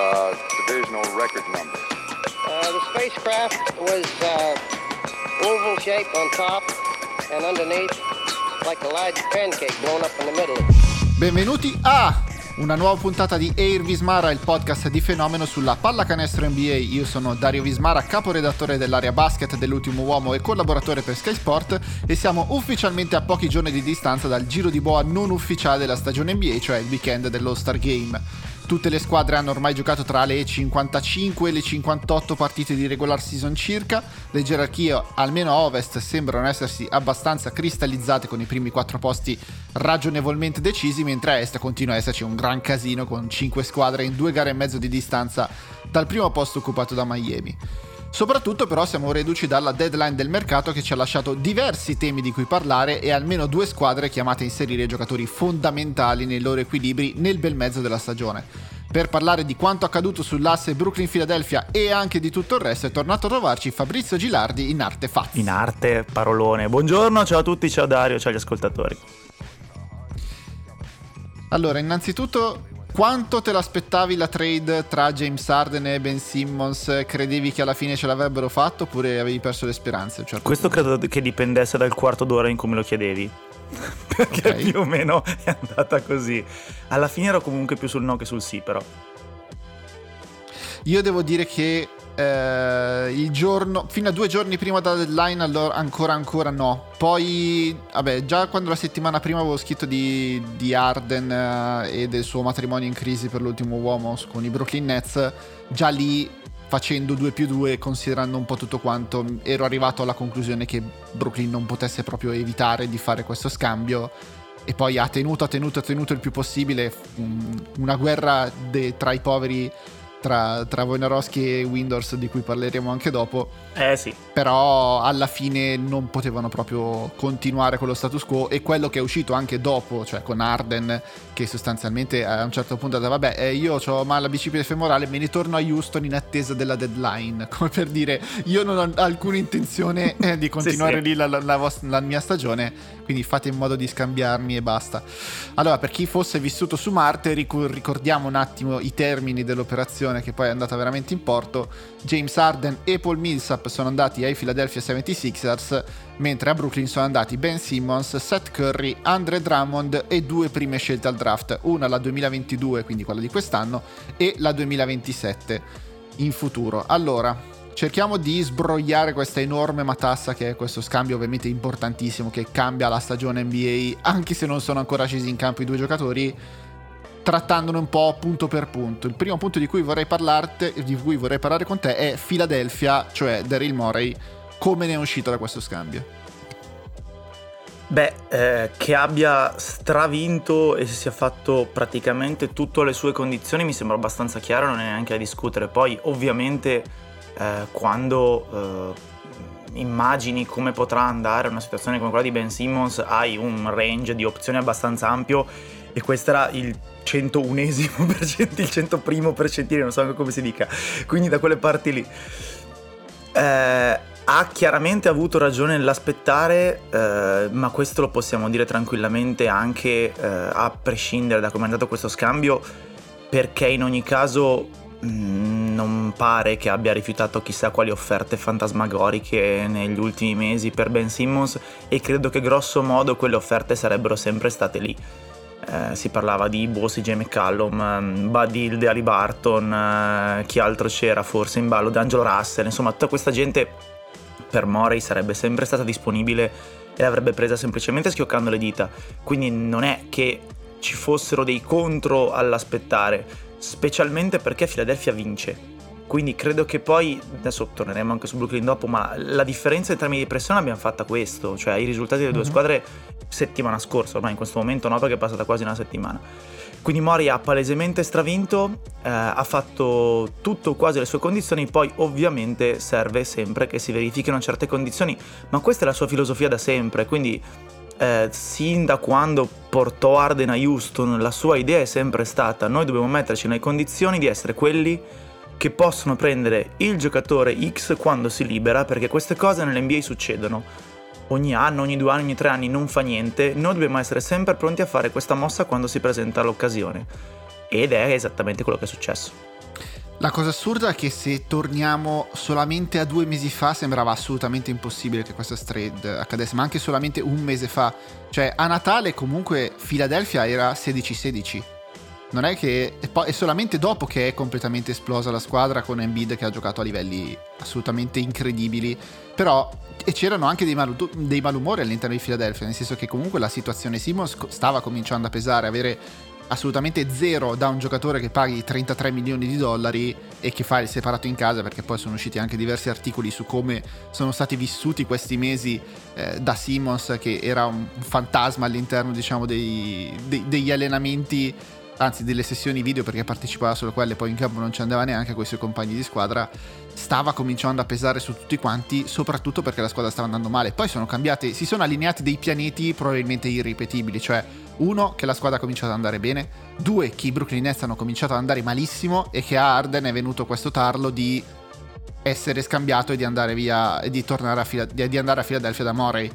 uh, divisional record number. Uh, the spacecraft was uh, oval shaped on top and underneath like a large pancake blown up in the middle. Benvenuti a una nuova puntata di Air Vismara, il podcast di fenomeno sulla pallacanestro NBA. Io sono Dario Vismara, caporedattore dell'area basket dell'ultimo uomo e collaboratore per Sky Sport e siamo ufficialmente a pochi giorni di distanza dal giro di boa non ufficiale della stagione NBA, cioè il weekend dell'All-Star Game. Tutte le squadre hanno ormai giocato tra le 55 e le 58 partite di regular season circa. Le gerarchie, almeno a ovest, sembrano essersi abbastanza cristallizzate con i primi quattro posti ragionevolmente decisi, mentre a est continua a esserci un gran casino con 5 squadre in due gare e mezzo di distanza dal primo posto occupato da Miami. Soprattutto però siamo reduci dalla deadline del mercato che ci ha lasciato diversi temi di cui parlare e almeno due squadre chiamate a inserire giocatori fondamentali nei loro equilibri nel bel mezzo della stagione. Per parlare di quanto accaduto sull'asse Brooklyn-Philadelphia e anche di tutto il resto è tornato a trovarci Fabrizio Gilardi in arte Fazzi. In arte, parolone. Buongiorno, ciao a tutti, ciao Dario, ciao agli ascoltatori. Allora, innanzitutto quanto te l'aspettavi la trade tra James Harden e Ben Simmons? Credevi che alla fine ce l'avrebbero fatto oppure avevi perso le speranze? Certo Questo credo che dipendesse dal quarto d'ora in cui me lo chiedevi. Perché okay. più o meno è andata così. Alla fine ero comunque più sul no che sul sì, però. Io devo dire che eh, il giorno, fino a due giorni prima della deadline, allora ancora ancora no. Poi, vabbè, già quando la settimana prima avevo scritto di, di Arden eh, e del suo matrimonio in crisi per l'ultimo uomo con i Brooklyn Nets, già lì facendo 2 più 2, considerando un po' tutto quanto, ero arrivato alla conclusione che Brooklyn non potesse proprio evitare di fare questo scambio. E poi ha tenuto, ha tenuto, ha tenuto il più possibile. Una guerra de, tra i poveri tra, tra Wojnarowski e Windows di cui parleremo anche dopo. Eh sì. Però alla fine non potevano proprio continuare con lo status quo e quello che è uscito anche dopo, cioè con Arden che sostanzialmente a un certo punto ha detto vabbè eh, io ho male la bicipite femorale, me ne torno a Houston in attesa della deadline, come per dire io non ho alcuna intenzione eh, di continuare sì, sì. lì la, la, la, vostra, la mia stagione, quindi fate in modo di scambiarmi e basta. Allora per chi fosse vissuto su Marte ricordiamo un attimo i termini dell'operazione operazione che poi è andata veramente in porto, James Harden e Paul Millsap sono andati ai Philadelphia 76ers, mentre a Brooklyn sono andati Ben Simmons, Seth Curry, Andre Drummond e due prime scelte al draft, una la 2022, quindi quella di quest'anno, e la 2027 in futuro. Allora, cerchiamo di sbrogliare questa enorme matassa che è questo scambio ovviamente importantissimo che cambia la stagione NBA, anche se non sono ancora scesi in campo i due giocatori trattandone un po' punto per punto. Il primo punto di cui vorrei, parlarti, di cui vorrei parlare con te è Philadelphia, cioè Daryl Morey, come ne è uscito da questo scambio? Beh, eh, che abbia stravinto e si sia fatto praticamente tutte le sue condizioni mi sembra abbastanza chiaro, non è neanche da discutere. Poi ovviamente eh, quando eh, immagini come potrà andare una situazione come quella di Ben Simmons hai un range di opzioni abbastanza ampio e questo era il 101esimo percentile, il 101 percentile, non so come si dica. Quindi da quelle parti lì. Eh, ha chiaramente avuto ragione nell'aspettare, eh, ma questo lo possiamo dire tranquillamente anche eh, a prescindere da come è andato questo scambio, perché in ogni caso mm, non pare che abbia rifiutato chissà quali offerte fantasmagoriche negli ultimi mesi per Ben Simmons e credo che grosso modo quelle offerte sarebbero sempre state lì eh, si parlava di Bossi, J. McCallum, um, Bud Hilde, Ali Barton, eh, chi altro c'era forse in ballo, D'Angelo Russell, insomma tutta questa gente per Morey sarebbe sempre stata disponibile e l'avrebbe presa semplicemente schioccando le dita, quindi non è che ci fossero dei contro all'aspettare, specialmente perché Philadelphia vince quindi credo che poi, adesso torneremo anche su Brooklyn dopo, ma la differenza in termini di pressione abbiamo fatta questo, cioè i risultati delle due mm-hmm. squadre settimana scorsa, ormai in questo momento no perché è passata quasi una settimana. Quindi Mori ha palesemente stravinto, eh, ha fatto tutto quasi le sue condizioni, poi ovviamente serve sempre che si verifichino certe condizioni, ma questa è la sua filosofia da sempre, quindi eh, sin da quando portò Arden a Houston la sua idea è sempre stata noi dobbiamo metterci nelle condizioni di essere quelli che possono prendere il giocatore X quando si libera, perché queste cose nell'NBA succedono. Ogni anno, ogni due anni, ogni tre anni non fa niente, noi dobbiamo essere sempre pronti a fare questa mossa quando si presenta l'occasione. ed è esattamente quello che è successo. La cosa assurda è che se torniamo solamente a due mesi fa sembrava assolutamente impossibile che questa trade accadesse, ma anche solamente un mese fa. Cioè a Natale comunque Philadelphia era 16-16. Non è che è solamente dopo che è completamente esplosa la squadra con Embiid che ha giocato a livelli assolutamente incredibili. Però e c'erano anche dei, malu- dei malumori all'interno di Philadelphia, nel senso che comunque la situazione Simmons stava cominciando a pesare, avere assolutamente zero da un giocatore che paghi 33 milioni di dollari e che fa il separato in casa perché poi sono usciti anche diversi articoli su come sono stati vissuti questi mesi eh, da Simmons che era un fantasma all'interno diciamo dei, dei, degli allenamenti anzi delle sessioni video perché partecipava solo quelle, poi in campo non ci andava neanche con i suoi compagni di squadra, stava cominciando a pesare su tutti quanti, soprattutto perché la squadra stava andando male. Poi sono cambiati, si sono allineati dei pianeti probabilmente irripetibili, cioè uno che la squadra ha cominciato ad andare bene, due che i Brooklyn Nets hanno cominciato ad andare malissimo e che a Arden è venuto questo tarlo di essere scambiato e di andare via e di tornare a, Fila- di andare a Philadelphia da Morey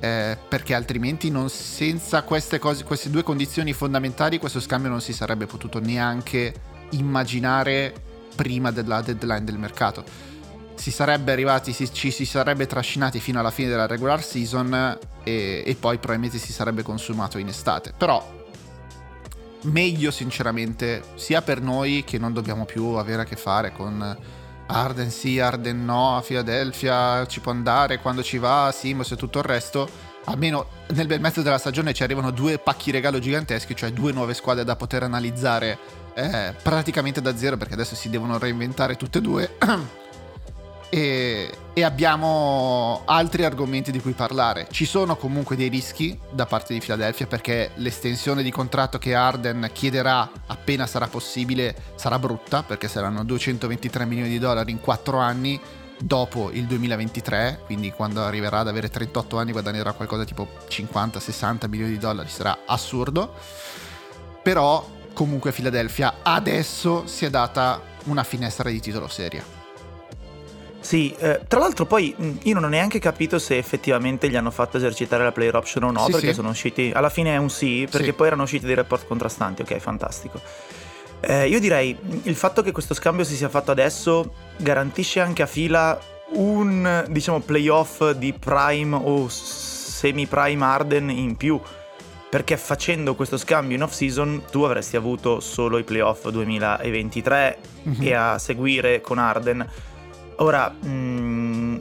eh, perché altrimenti non, senza queste, cose, queste due condizioni fondamentali questo scambio non si sarebbe potuto neanche immaginare prima della deadline del mercato. Si sarebbe arrivati, si, ci si sarebbe trascinati fino alla fine della regular season e, e poi probabilmente si sarebbe consumato in estate. Però meglio sinceramente sia per noi che non dobbiamo più avere a che fare con Arden sì, Arden no, a Philadelphia ci può andare, quando ci va, Simos e tutto il resto, almeno nel bel mezzo della stagione ci arrivano due pacchi regalo giganteschi, cioè due nuove squadre da poter analizzare eh, praticamente da zero, perché adesso si devono reinventare tutte e due. e, e, abbiamo altri argomenti di cui parlare. Ci sono comunque dei rischi da parte di Philadelphia perché l'estensione di contratto che Arden chiederà appena sarà possibile sarà brutta perché saranno 223 milioni di dollari in 4 anni dopo il 2023, quindi quando arriverà ad avere 38 anni guadagnerà qualcosa tipo 50-60 milioni di dollari, sarà assurdo. Però comunque Philadelphia adesso si è data una finestra di titolo seria. Sì, eh, tra l'altro poi io non ho neanche capito se effettivamente gli hanno fatto esercitare la player option o no, sì, perché sì. sono usciti, alla fine è un sì, perché sì. poi erano usciti dei report contrastanti, ok, fantastico. Eh, io direi il fatto che questo scambio si sia fatto adesso garantisce anche a fila un, diciamo, playoff di prime o semi-prime Arden in più. Perché facendo questo scambio in off-season tu avresti avuto solo i playoff 2023 mm-hmm. e a seguire con Arden Ora, mh, mm,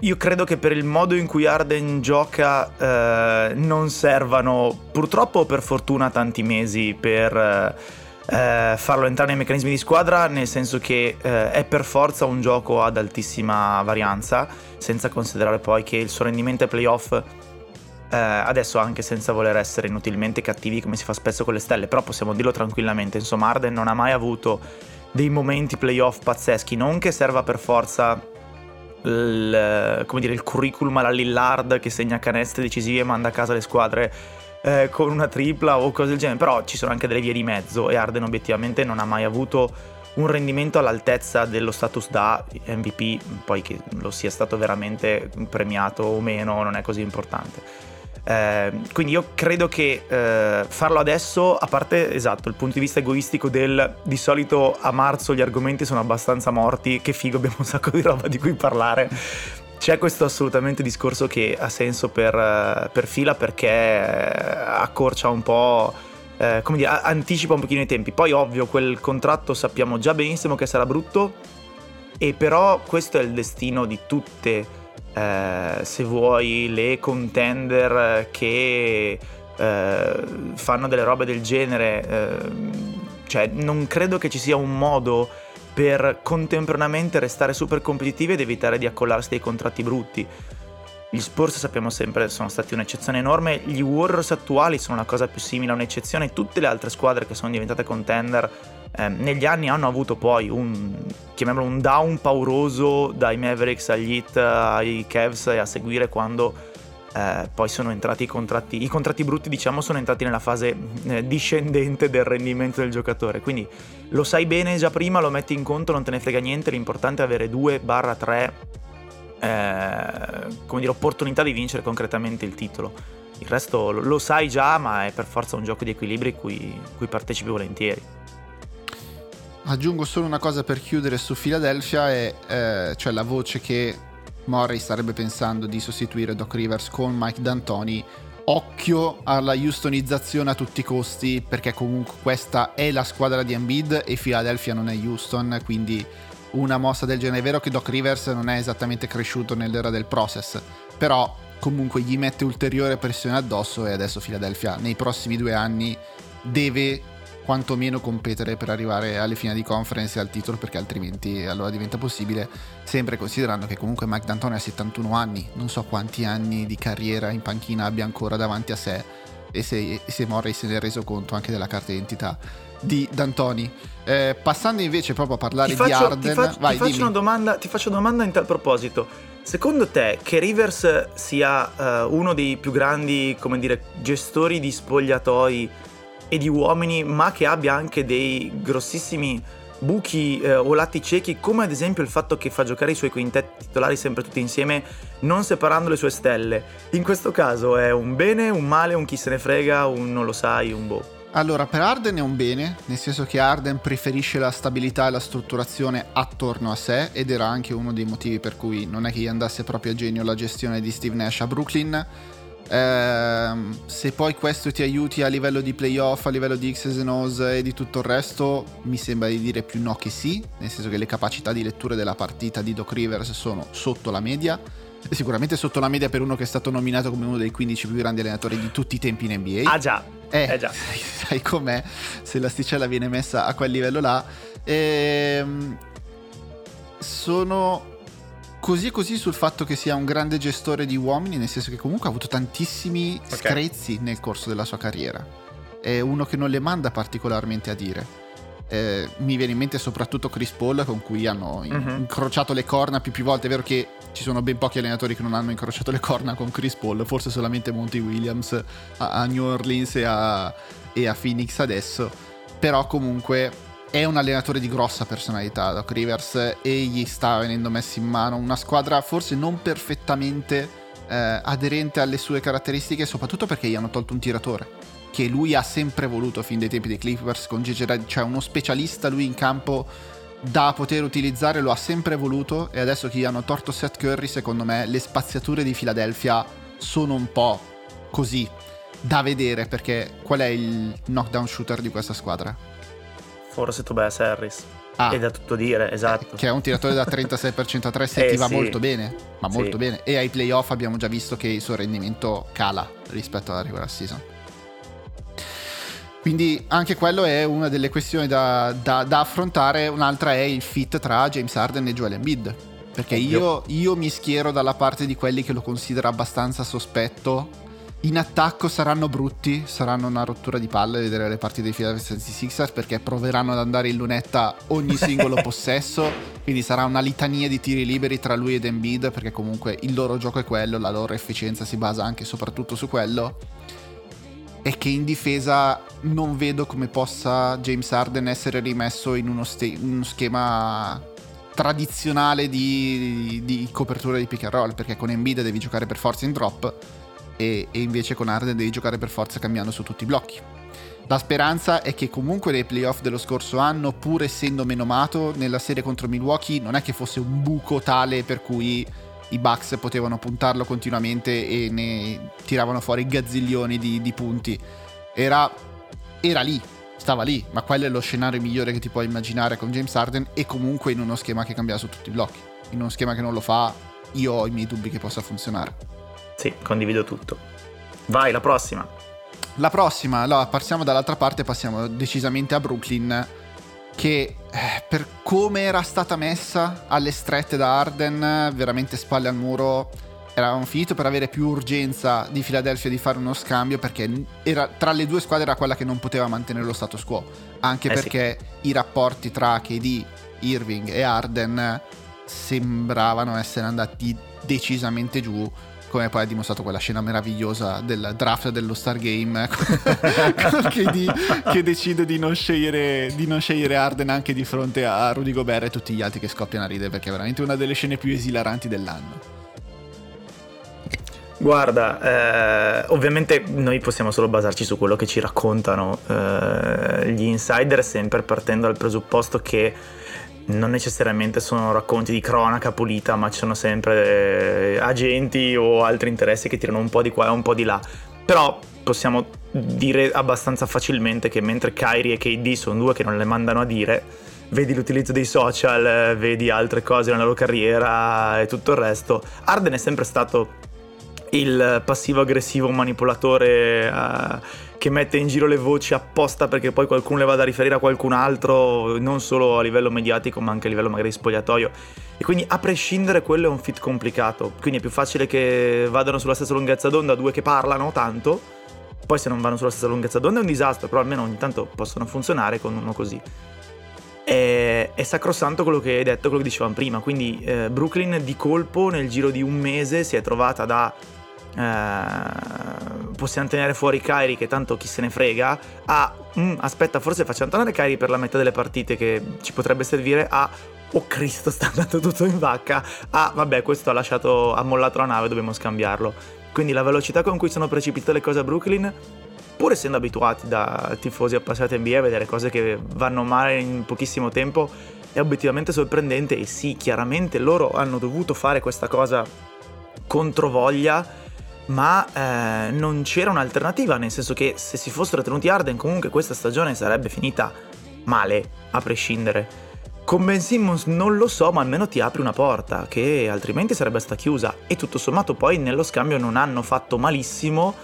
io credo che per il modo in cui Arden gioca eh, non servano purtroppo per fortuna tanti mesi per eh, farlo entrare nei meccanismi di squadra, nel senso che eh, è per forza un gioco ad altissima varianza, senza considerare poi che il suo rendimento ai playoff eh, adesso anche senza voler essere inutilmente cattivi come si fa spesso con le stelle, però possiamo dirlo tranquillamente, insomma Arden non ha mai avuto dei momenti playoff pazzeschi, non che serva per forza il, dire, il curriculum alla Lillard che segna canestri decisivi e manda a casa le squadre eh, con una tripla o cose del genere, però ci sono anche delle vie di mezzo e Arden obiettivamente non ha mai avuto un rendimento all'altezza dello status da MVP, poi che lo sia stato veramente premiato o meno non è così importante. Eh, quindi io credo che eh, farlo adesso, a parte esatto il punto di vista egoistico del di solito a marzo gli argomenti sono abbastanza morti, che figo abbiamo un sacco di roba di cui parlare. C'è questo assolutamente discorso che ha senso per, eh, per fila perché eh, accorcia un po', eh, come dire, anticipa un pochino i tempi. Poi ovvio quel contratto sappiamo già benissimo che sarà brutto, e però questo è il destino di tutte eh, se vuoi, le contender che eh, fanno delle robe del genere. Eh, cioè, non credo che ci sia un modo per contemporaneamente restare super competitivi ed evitare di accollarsi dei contratti brutti. Gli Spurs sappiamo sempre sono stati un'eccezione enorme, gli Warriors attuali sono una cosa più simile a un'eccezione, tutte le altre squadre che sono diventate contender eh, negli anni hanno avuto poi un, chiamiamolo un down pauroso dai Mavericks agli Heat ai Cavs e a seguire quando eh, poi sono entrati i contratti, i contratti brutti diciamo sono entrati nella fase eh, discendente del rendimento del giocatore, quindi lo sai bene già prima, lo metti in conto, non te ne frega niente, l'importante è avere 2-3 eh, opportunità di vincere concretamente il titolo. Il resto lo, lo sai già, ma è per forza un gioco di equilibri cui, cui partecipi volentieri. Aggiungo solo una cosa per chiudere su Philadelphia, e, eh, cioè la voce che Murray starebbe pensando di sostituire Doc Rivers con Mike D'Antoni. Occhio alla Houstonizzazione a tutti i costi, perché comunque questa è la squadra di Embiid e Philadelphia non è Houston, quindi una mossa del genere. È vero che Doc Rivers non è esattamente cresciuto nell'era del process, però comunque gli mette ulteriore pressione addosso e adesso Philadelphia nei prossimi due anni deve quantomeno competere per arrivare alle finali di conference e al titolo perché altrimenti allora diventa possibile sempre considerando che comunque Mike D'Antoni ha 71 anni. Non so quanti anni di carriera in panchina abbia ancora davanti a sé e se, se Morris se ne è reso conto anche della carta d'identità di D'Antoni. Eh, passando invece proprio a parlare faccio, di Arden ti, faccio, vai, ti, faccio una domanda, ti faccio una domanda in tal proposito. Secondo te che Rivers sia uh, uno dei più grandi, come dire, gestori di spogliatoi e di uomini, ma che abbia anche dei grossissimi buchi eh, o lati ciechi, come ad esempio il fatto che fa giocare i suoi quintetti titolari sempre tutti insieme, non separando le sue stelle. In questo caso è un bene, un male, un chi se ne frega, un non lo sai, un boh. Allora, per Arden è un bene, nel senso che Arden preferisce la stabilità e la strutturazione attorno a sé ed era anche uno dei motivi per cui non è che gli andasse proprio a genio la gestione di Steve Nash a Brooklyn eh, se poi questo ti aiuti a livello di playoff, a livello di X's and O's e di tutto il resto, mi sembra di dire più no che sì, nel senso che le capacità di lettura della partita di Doc Rivers sono sotto la media. Sicuramente sotto la media per uno che è stato nominato come uno dei 15 più grandi allenatori di tutti i tempi in NBA. Ah già, eh, eh già. Sai, sai com'è se l'asticella viene messa a quel livello là. Ehm, sono così così sul fatto che sia un grande gestore di uomini, nel senso che comunque ha avuto tantissimi okay. screzi nel corso della sua carriera. È uno che non le manda particolarmente a dire. Eh, mi viene in mente soprattutto Chris Paul con cui hanno in- uh-huh. incrociato le corna più più volte. È vero che ci sono ben pochi allenatori che non hanno incrociato le corna con Chris Paul, forse solamente Monty Williams a, a New Orleans e a, e a Phoenix adesso. Però comunque è un allenatore di grossa personalità, Doc Rivers, e gli sta venendo messo in mano. Una squadra forse non perfettamente eh, aderente alle sue caratteristiche, soprattutto perché gli hanno tolto un tiratore, che lui ha sempre voluto fin dai tempi dei Clippers, con Gigi cioè uno specialista lui in campo da poter utilizzare, lo ha sempre voluto, e adesso che gli hanno torto Seth Curry, secondo me le spaziature di Philadelphia sono un po' così, da vedere, perché qual è il knockdown shooter di questa squadra? Forse Tobias Harris. Ah, è da tutto dire, esatto. Che è un tiratore da 36% a 3 se eh, ti va sì. molto bene, ma molto sì. bene. E ai playoff abbiamo già visto che il suo rendimento cala rispetto alla regular season. Quindi anche quello è una delle questioni da, da, da affrontare. Un'altra è il fit tra James Harden e Joel Embiid. Perché io, io mi schiero dalla parte di quelli che lo considera abbastanza sospetto in attacco saranno brutti, saranno una rottura di palle vedere le partite dei Philadelphia 76ers perché proveranno ad andare in lunetta ogni singolo possesso, quindi sarà una litania di tiri liberi tra lui ed Embiid perché comunque il loro gioco è quello, la loro efficienza si basa anche e soprattutto su quello. E che in difesa non vedo come possa James Harden essere rimesso in uno, ste- uno schema tradizionale di, di copertura di pick and roll perché con Embiid devi giocare per forza in drop e, e invece con Arden devi giocare per forza cambiando su tutti i blocchi. La speranza è che comunque nei playoff dello scorso anno, pur essendo menomato nella serie contro Milwaukee, non è che fosse un buco tale per cui i Bucks potevano puntarlo continuamente e ne tiravano fuori gazzillioni di, di punti. Era, era, lì, stava lì, ma quello è lo scenario migliore che ti puoi immaginare con James Harden e comunque in uno schema che cambia su tutti i blocchi. In uno schema che non lo fa, io ho i miei dubbi che possa funzionare. Sì, condivido tutto. Vai, la prossima. La prossima, allora passiamo dall'altra parte, passiamo decisamente a Brooklyn, che eh, per come era stata messa alle strette da Arden, veramente spalle al muro, eravamo finito per avere più urgenza di Philadelphia di fare uno scambio perché era, tra le due squadre era quella che non poteva mantenere lo status quo, anche eh perché sì. i rapporti tra KD, Irving e Arden sembravano essere andati decisamente giù come poi ha dimostrato quella scena meravigliosa del draft dello Stargame che, che decide di non, scegliere, di non scegliere Arden anche di fronte a Rudy Gobert e tutti gli altri che scoppiano a ridere perché è veramente una delle scene più esilaranti dell'anno. Guarda, eh, ovviamente noi possiamo solo basarci su quello che ci raccontano eh, gli insider, sempre partendo dal presupposto che non necessariamente sono racconti di cronaca pulita, ma ci sono sempre eh, agenti o altri interessi che tirano un po' di qua e un po' di là. Però possiamo dire abbastanza facilmente che mentre Kyrie e KD sono due che non le mandano a dire, vedi l'utilizzo dei social, vedi altre cose nella loro carriera e tutto il resto, Arden è sempre stato il passivo aggressivo manipolatore uh, che mette in giro le voci apposta perché poi qualcuno le vada a riferire a qualcun altro, non solo a livello mediatico ma anche a livello magari spogliatoio. E quindi a prescindere quello è un fit complicato, quindi è più facile che vadano sulla stessa lunghezza d'onda due che parlano tanto, poi se non vanno sulla stessa lunghezza d'onda è un disastro, però almeno ogni tanto possono funzionare con uno così. È, è sacrosanto quello che hai detto, quello che dicevamo prima, quindi eh, Brooklyn di colpo nel giro di un mese si è trovata da eh, possiamo tenere fuori Kairi che tanto chi se ne frega. A mm, aspetta forse facciamo tornare Kairi per la metà delle partite che ci potrebbe servire. A oh Cristo sta andando tutto in vacca. A vabbè questo ha lasciato ha mollato la nave dobbiamo scambiarlo. Quindi la velocità con cui sono precipitate le cose a Brooklyn pur essendo abituati da tifosi appassionati NBA a vedere cose che vanno male in pochissimo tempo è obiettivamente sorprendente e sì chiaramente loro hanno dovuto fare questa cosa contro voglia ma eh, non c'era un'alternativa, nel senso che se si fossero tenuti Arden comunque questa stagione sarebbe finita male, a prescindere. Con Ben Simmons non lo so, ma almeno ti apri una porta, che altrimenti sarebbe stata chiusa. E tutto sommato poi nello scambio non hanno fatto malissimo,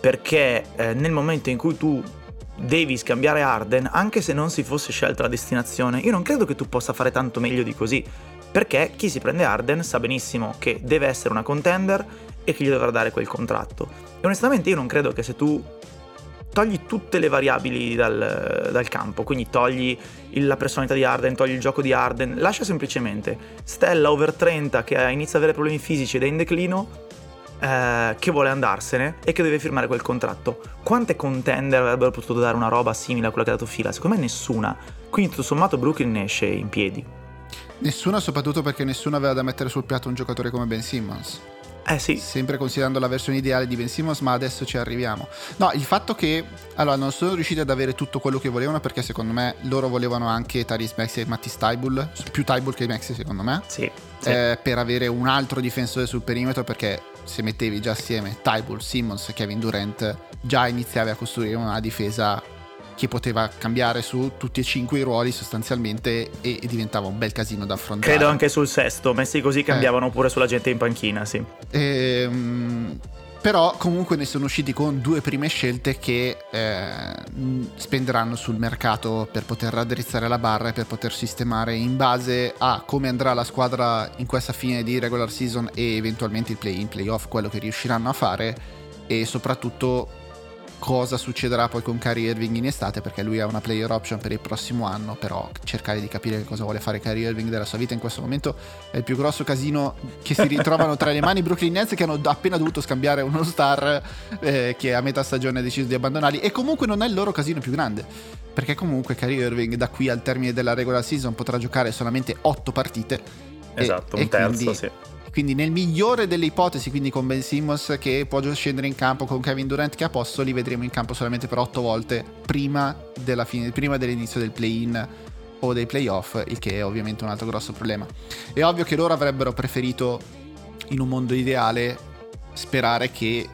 perché eh, nel momento in cui tu devi scambiare Arden, anche se non si fosse scelta la destinazione, io non credo che tu possa fare tanto meglio di così. Perché chi si prende Arden sa benissimo che deve essere una contender e che gli dovrà dare quel contratto. E onestamente io non credo che se tu togli tutte le variabili dal, dal campo, quindi togli la personalità di Arden, togli il gioco di Arden, lascia semplicemente Stella over 30 che inizia ad avere problemi fisici ed è in declino, eh, che vuole andarsene e che deve firmare quel contratto. Quante contender avrebbero potuto dare una roba simile a quella che ha dato Fila? Secondo me nessuna. Quindi tutto sommato Brooklyn esce in piedi. Nessuna soprattutto perché nessuno aveva da mettere sul piatto un giocatore come Ben Simmons. Eh sì. Sempre considerando la versione ideale di Ben Simmons, ma adesso ci arriviamo. No, il fatto che allora non sono riusciti ad avere tutto quello che volevano perché secondo me loro volevano anche Taris Maxi e Mattis Tybull, più Tybull che Maxi secondo me. Sì. sì. Eh, per avere un altro difensore sul perimetro perché se mettevi già assieme Tybull, Simmons e Kevin Durant già iniziavi a costruire una difesa che poteva cambiare su tutti e cinque i ruoli sostanzialmente e, e diventava un bel casino da affrontare. Credo anche sul sesto, messi così cambiavano eh. pure sulla gente in panchina, sì. Ehm, però comunque ne sono usciti con due prime scelte che eh, spenderanno sul mercato per poter raddrizzare la barra e per poter sistemare in base a come andrà la squadra in questa fine di regular season e eventualmente il play-in, play-off, quello che riusciranno a fare e soprattutto cosa succederà poi con Kyrie Irving in estate perché lui ha una player option per il prossimo anno però cercare di capire cosa vuole fare Kyrie Irving della sua vita in questo momento è il più grosso casino che si ritrovano tra le mani Brooklyn Nets che hanno appena dovuto scambiare uno star eh, che a metà stagione ha deciso di abbandonarli. E comunque non è il loro casino più grande perché comunque Kyrie Irving da qui al termine della regular season potrà giocare solamente 8 partite. Esatto, e, un terzo quindi, sì quindi nel migliore delle ipotesi, quindi con Ben Simmons che può scendere in campo, con Kevin Durant che ha posto, li vedremo in campo solamente per 8 volte prima, fine, prima dell'inizio del play-in o dei playoff, il che è ovviamente un altro grosso problema. È ovvio che loro avrebbero preferito, in un mondo ideale, sperare che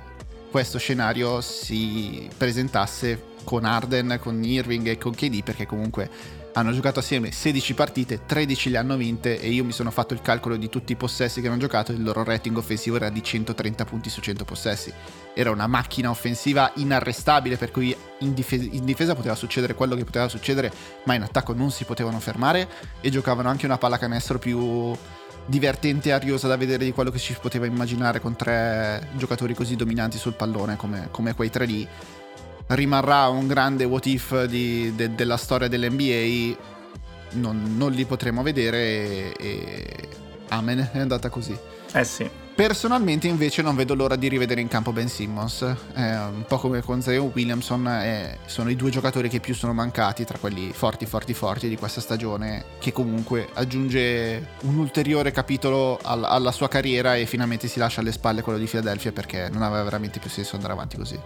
questo scenario si presentasse con Arden, con Irving e con KD, perché comunque hanno giocato assieme 16 partite, 13 le hanno vinte e io mi sono fatto il calcolo di tutti i possessi che hanno giocato, il loro rating offensivo era di 130 punti su 100 possessi. Era una macchina offensiva inarrestabile per cui in difesa, in difesa poteva succedere quello che poteva succedere, ma in attacco non si potevano fermare e giocavano anche una pallacanestro più divertente e ariosa da vedere di quello che si poteva immaginare con tre giocatori così dominanti sul pallone come, come quei tre lì rimarrà un grande what if di, de, della storia dell'NBA, non, non li potremo vedere e, e, amen, è andata così. Eh sì. Personalmente invece non vedo l'ora di rivedere in campo Ben Simmons, eh, un po' come con Zion Williamson, eh, sono i due giocatori che più sono mancati tra quelli forti, forti, forti di questa stagione, che comunque aggiunge un ulteriore capitolo al- alla sua carriera e finalmente si lascia alle spalle quello di Philadelphia perché non aveva veramente più senso andare avanti così.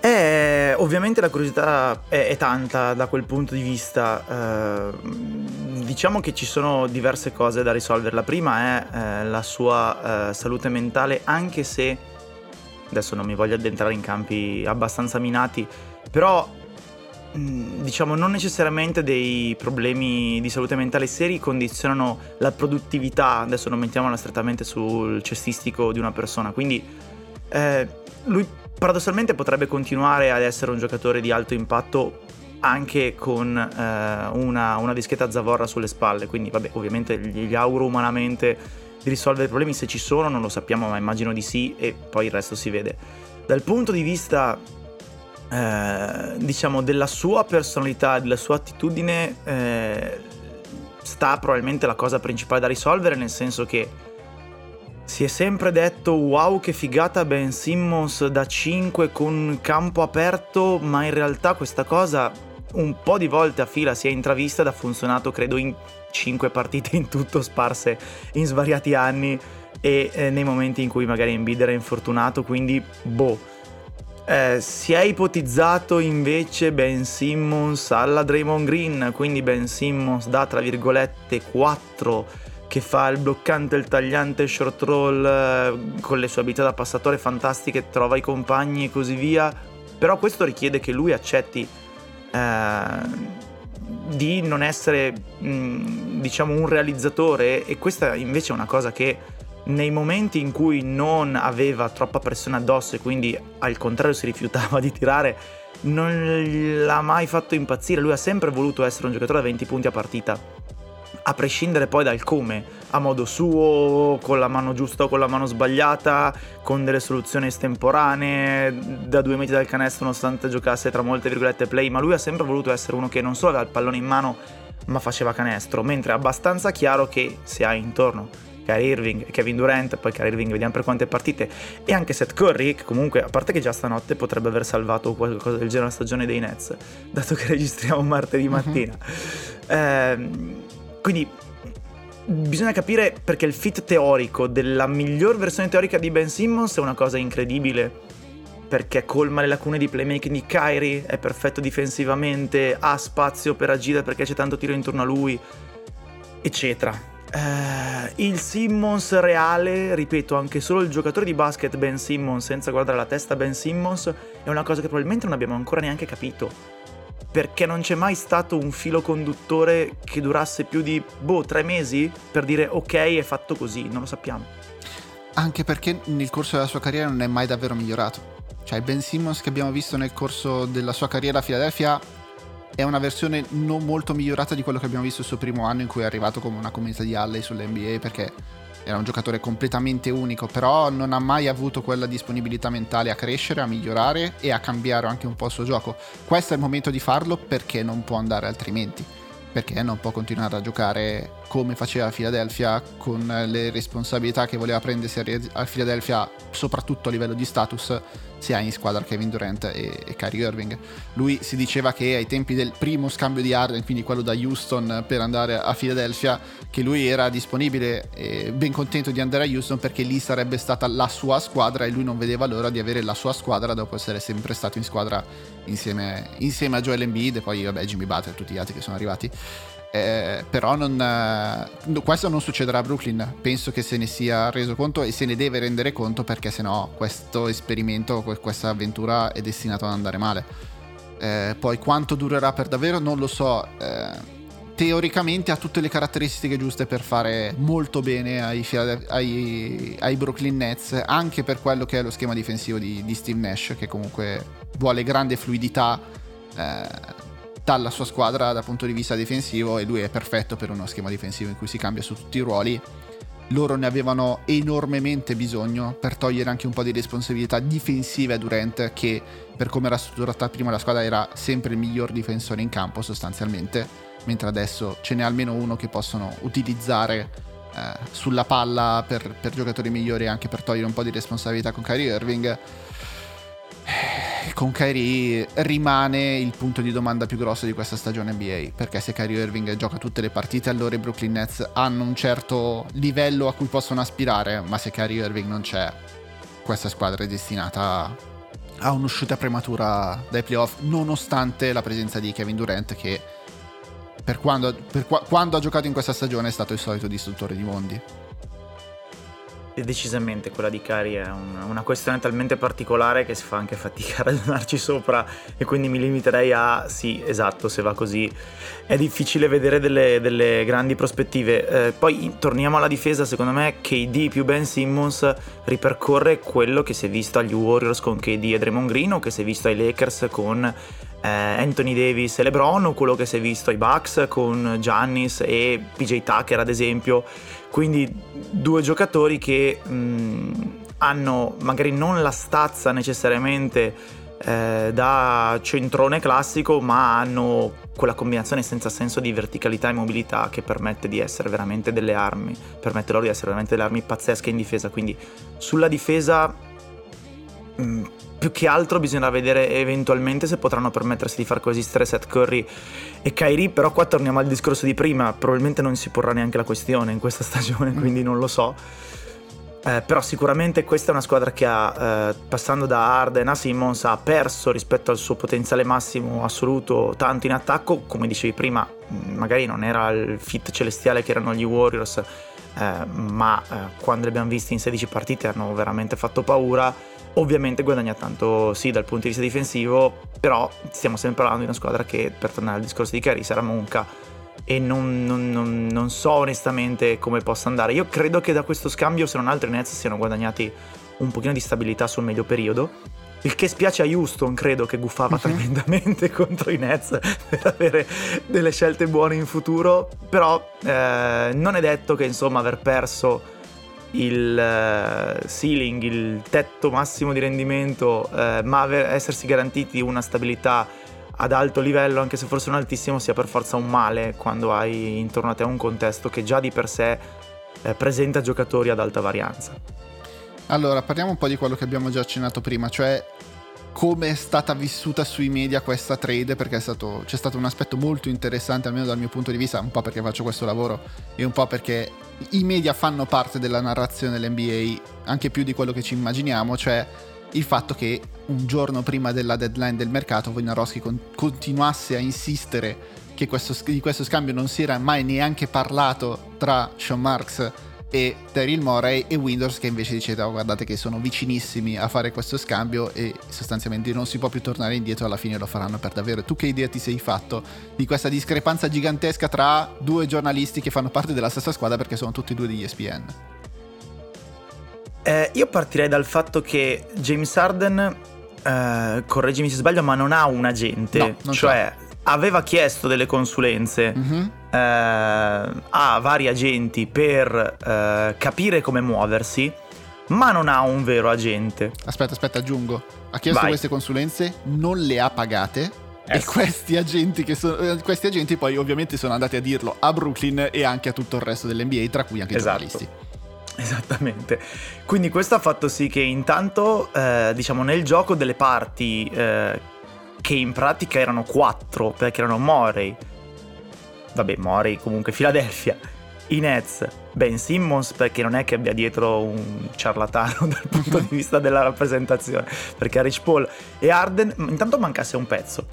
Eh, ovviamente la curiosità è, è, tanta da quel punto di vista. Eh, diciamo che ci sono diverse cose da risolvere. La prima è eh, la sua eh, salute mentale, anche se adesso non mi voglio addentrare in campi abbastanza minati, però mm, diciamo non necessariamente dei problemi di salute mentale seri condizionano la produttività, adesso non mettiamola strettamente sul cestistico di una persona, quindi eh, lui paradossalmente potrebbe continuare ad essere un giocatore di alto impatto anche con eh, una, una, discreta zavorra sulle spalle, quindi vabbè ovviamente gli, gli auguro umanamente di risolvere i problemi, se ci sono non lo sappiamo ma immagino di sì e poi il resto si vede. Dal punto di vista eh, diciamo della sua personalità, della sua attitudine eh, sta probabilmente la cosa principale da risolvere nel senso che si è sempre detto wow che figata Ben Simmons da 5 con campo aperto, ma in realtà questa cosa un po' di volte a fila si è intravista ed ha funzionato credo in 5 partite in tutto sparse in svariati anni e eh, nei momenti in cui magari Embiid era infortunato, quindi boh. Eh, si è ipotizzato invece Ben Simmons alla Draymond Green, quindi Ben Simmons da tra virgolette 4 che fa il bloccante, il tagliante, il short roll eh, con le sue abilità da passatore fantastiche, trova i compagni e così via. Però questo richiede che lui accetti eh, di non essere, mh, mm, diciamo, un realizzatore e questa invece è una cosa che nei momenti in cui non aveva troppa pressione addosso e quindi al contrario si rifiutava di tirare, non l'ha mai fatto impazzire. Lui ha sempre voluto essere un giocatore da 20 punti a partita a prescindere poi dal come, a modo suo, con la mano giusta o con la mano sbagliata, con delle soluzioni estemporanee, da due metri dal canestro nonostante giocasse tra molte virgolette play, ma lui ha sempre voluto essere uno che non solo aveva il pallone in mano ma faceva canestro, mentre è abbastanza chiaro che se hai intorno Kyrie Irving Kevin Durant, poi Kyrie Irving vediamo per quante partite, e anche Seth Curry, che comunque, a parte che già stanotte potrebbe aver salvato qualcosa del genere la stagione dei Nets, dato che registriamo martedì mattina. Mm-hmm. Eh, quindi bisogna capire perché il fit teorico della miglior versione teorica di Ben Simmons è una cosa incredibile. Perché colma le lacune di playmaking di Kyrie, è perfetto difensivamente, ha spazio per agire perché c'è tanto tiro intorno a lui, eccetera. Uh, il Simmons reale, ripeto, anche solo il giocatore di basket Ben Simmons senza guardare la testa Ben Simmons è una cosa che probabilmente non abbiamo ancora neanche capito perché non c'è mai stato un filo conduttore che durasse più di, boh, tre mesi per dire ok, è fatto così, non lo sappiamo. Anche perché nel corso della sua carriera non è mai davvero migliorato. Cioè, Ben Simmons che abbiamo visto nel corso della sua carriera a Philadelphia è una versione non molto migliorata di quello che abbiamo visto il suo primo anno in cui è arrivato come una comunità di Alley sull'NBA perché era un giocatore completamente unico, però non ha mai avuto quella disponibilità mentale a crescere, a migliorare e a cambiare anche un po' il suo gioco. Questo è il momento di farlo perché non può andare altrimenti perché non può continuare a giocare come faceva a Philadelphia con le responsabilità che voleva prendersi a Philadelphia soprattutto a livello di status si ha in squadra Kevin Durant e, e Kyrie Irving. Lui si diceva che ai tempi del primo scambio di Harden quindi quello da Houston per andare a Philadelphia che lui era disponibile e ben contento di andare a Houston perché lì sarebbe stata la sua squadra e lui non vedeva l'ora di avere la sua squadra dopo essere sempre stato in squadra insieme, insieme a Joel Embiid e poi vabbè Jimmy Butler e tutti gli altri che sono arrivati eh, però non, eh, questo non succederà a Brooklyn. Penso che se ne sia reso conto e se ne deve rendere conto perché sennò questo esperimento, questa avventura è destinato ad andare male. Eh, poi quanto durerà per davvero non lo so. Eh, teoricamente ha tutte le caratteristiche giuste per fare molto bene ai, ai, ai, Brooklyn Nets, anche per quello che è lo schema difensivo di, di Steve Nash, che comunque vuole grande fluidità eh, dalla sua squadra dal punto di vista difensivo e lui è perfetto per uno schema difensivo in cui si cambia su tutti i ruoli. Loro ne avevano enormemente bisogno per togliere anche un po' di responsabilità difensive a Durant che per come era strutturata prima la squadra era sempre il miglior difensore in campo sostanzialmente, mentre adesso ce n'è almeno uno che possono utilizzare eh, sulla palla per, per, giocatori migliori anche per togliere un po' di responsabilità con Kyrie Irving. Eh, con Kyrie rimane il punto di domanda più grosso di questa stagione NBA perché se Kyrie Irving gioca tutte le partite allora i Brooklyn Nets hanno un certo livello a cui possono aspirare ma se Kyrie Irving non c'è questa squadra è destinata a un'uscita prematura dai playoff nonostante la presenza di Kevin Durant che per quando, per qua, quando ha giocato in questa stagione è stato il solito distruttore di mondi. E decisamente quella di Cari è una, una, questione talmente particolare che si fa anche fatica a ragionarci sopra e quindi mi limiterei a sì, esatto, se va così. È difficile vedere delle, delle grandi prospettive. Eh, poi torniamo alla difesa, secondo me KD più Ben Simmons ripercorre quello che si è visto agli Warriors con KD e Draymond Green o che si è visto ai Lakers con eh, Anthony Davis e LeBron o quello che si è visto ai Bucks con Giannis e PJ Tucker ad esempio quindi due giocatori che mh, hanno magari non la stazza necessariamente eh, da centrone classico ma hanno quella combinazione senza senso di verticalità e mobilità che permette di essere veramente delle armi permette loro di essere veramente delle armi pazzesche in difesa. Quindi sulla difesa mh, più che altro bisogna vedere eventualmente se potranno permettersi di far coesistere Seth Curry e Kyrie, però qua torniamo al discorso di prima, probabilmente non si porrà neanche la questione in questa stagione, quindi non lo so. Eh, però sicuramente questa è una squadra che ha, eh, passando da Arden a Simmons, ha perso rispetto al suo potenziale massimo assoluto tanto in attacco, come dicevi prima, mm, magari non era il fit celestiale che erano gli Warriors, eh, ma eh, quando li abbiamo visti in 16 partite hanno veramente fatto paura Ovviamente guadagna tanto sì dal punto di vista difensivo, però stiamo sempre parlando di una squadra che, per tornare al discorso di Cari, sarà monca e non, non, non, non, so onestamente come possa andare. Io credo che da questo scambio, se non altro, i Nets siano guadagnati un pochino di stabilità sul medio periodo. Il che spiace a Houston, credo che guffava uh-huh. tremendamente contro i Nets per avere delle scelte buone in futuro. Però eh, non è detto che insomma aver perso il uh, ceiling, il tetto massimo di rendimento, uh, ma aver, essersi garantiti una stabilità ad alto livello, anche se forse non altissimo, sia per forza un male quando hai intorno a te un contesto che già di per sé uh, presenta giocatori ad alta varianza. Allora, parliamo un po' di quello che abbiamo già accennato prima, cioè come è stata vissuta sui media questa trade perché stato, c'è stato un aspetto molto interessante almeno dal mio punto di vista un po' perché faccio questo lavoro e un po' perché i media fanno parte della narrazione dell'NBA anche più di quello che ci immaginiamo cioè il fatto che un giorno prima della deadline del mercato Wojnarowski con- continuasse a insistere che questo, di questo scambio non si era mai neanche parlato tra Sean Marks e Daryl Morey e Windows che invece diceva oh, guardate che sono vicinissimi a fare questo scambio e sostanzialmente non si può più tornare indietro alla fine lo faranno per davvero. Tu che idea ti sei fatto di questa discrepanza gigantesca tra due giornalisti che fanno parte della stessa squadra perché sono tutti e due degli ESPN eh, io partirei dal fatto che James Arden eh, correggimi se sbaglio ma non ha un agente. No, cioè c'è aveva chiesto delle consulenze mm-hmm. eh, a vari agenti per eh, capire come muoversi, ma non ha un vero agente. Aspetta, aspetta, aggiungo. Ha chiesto Vai. queste consulenze, non le ha pagate. E questi agenti, sono, eh, questi agenti poi ovviamente sono andati a dirlo a Brooklyn e anche a tutto il resto dell'NBA, tra cui anche esatto. i giornalisti. Esattamente. Quindi questo ha fatto sì che intanto, eh, diciamo, nel gioco delle parti eh, che in pratica erano quattro, perché erano Morey, vabbè Morey comunque Philadelphia, i Nets, Ben Simmons perché non è che abbia dietro un ciarlatano dal punto di vista della rappresentazione, perché Rich Paul e Arden intanto mancasse un pezzo.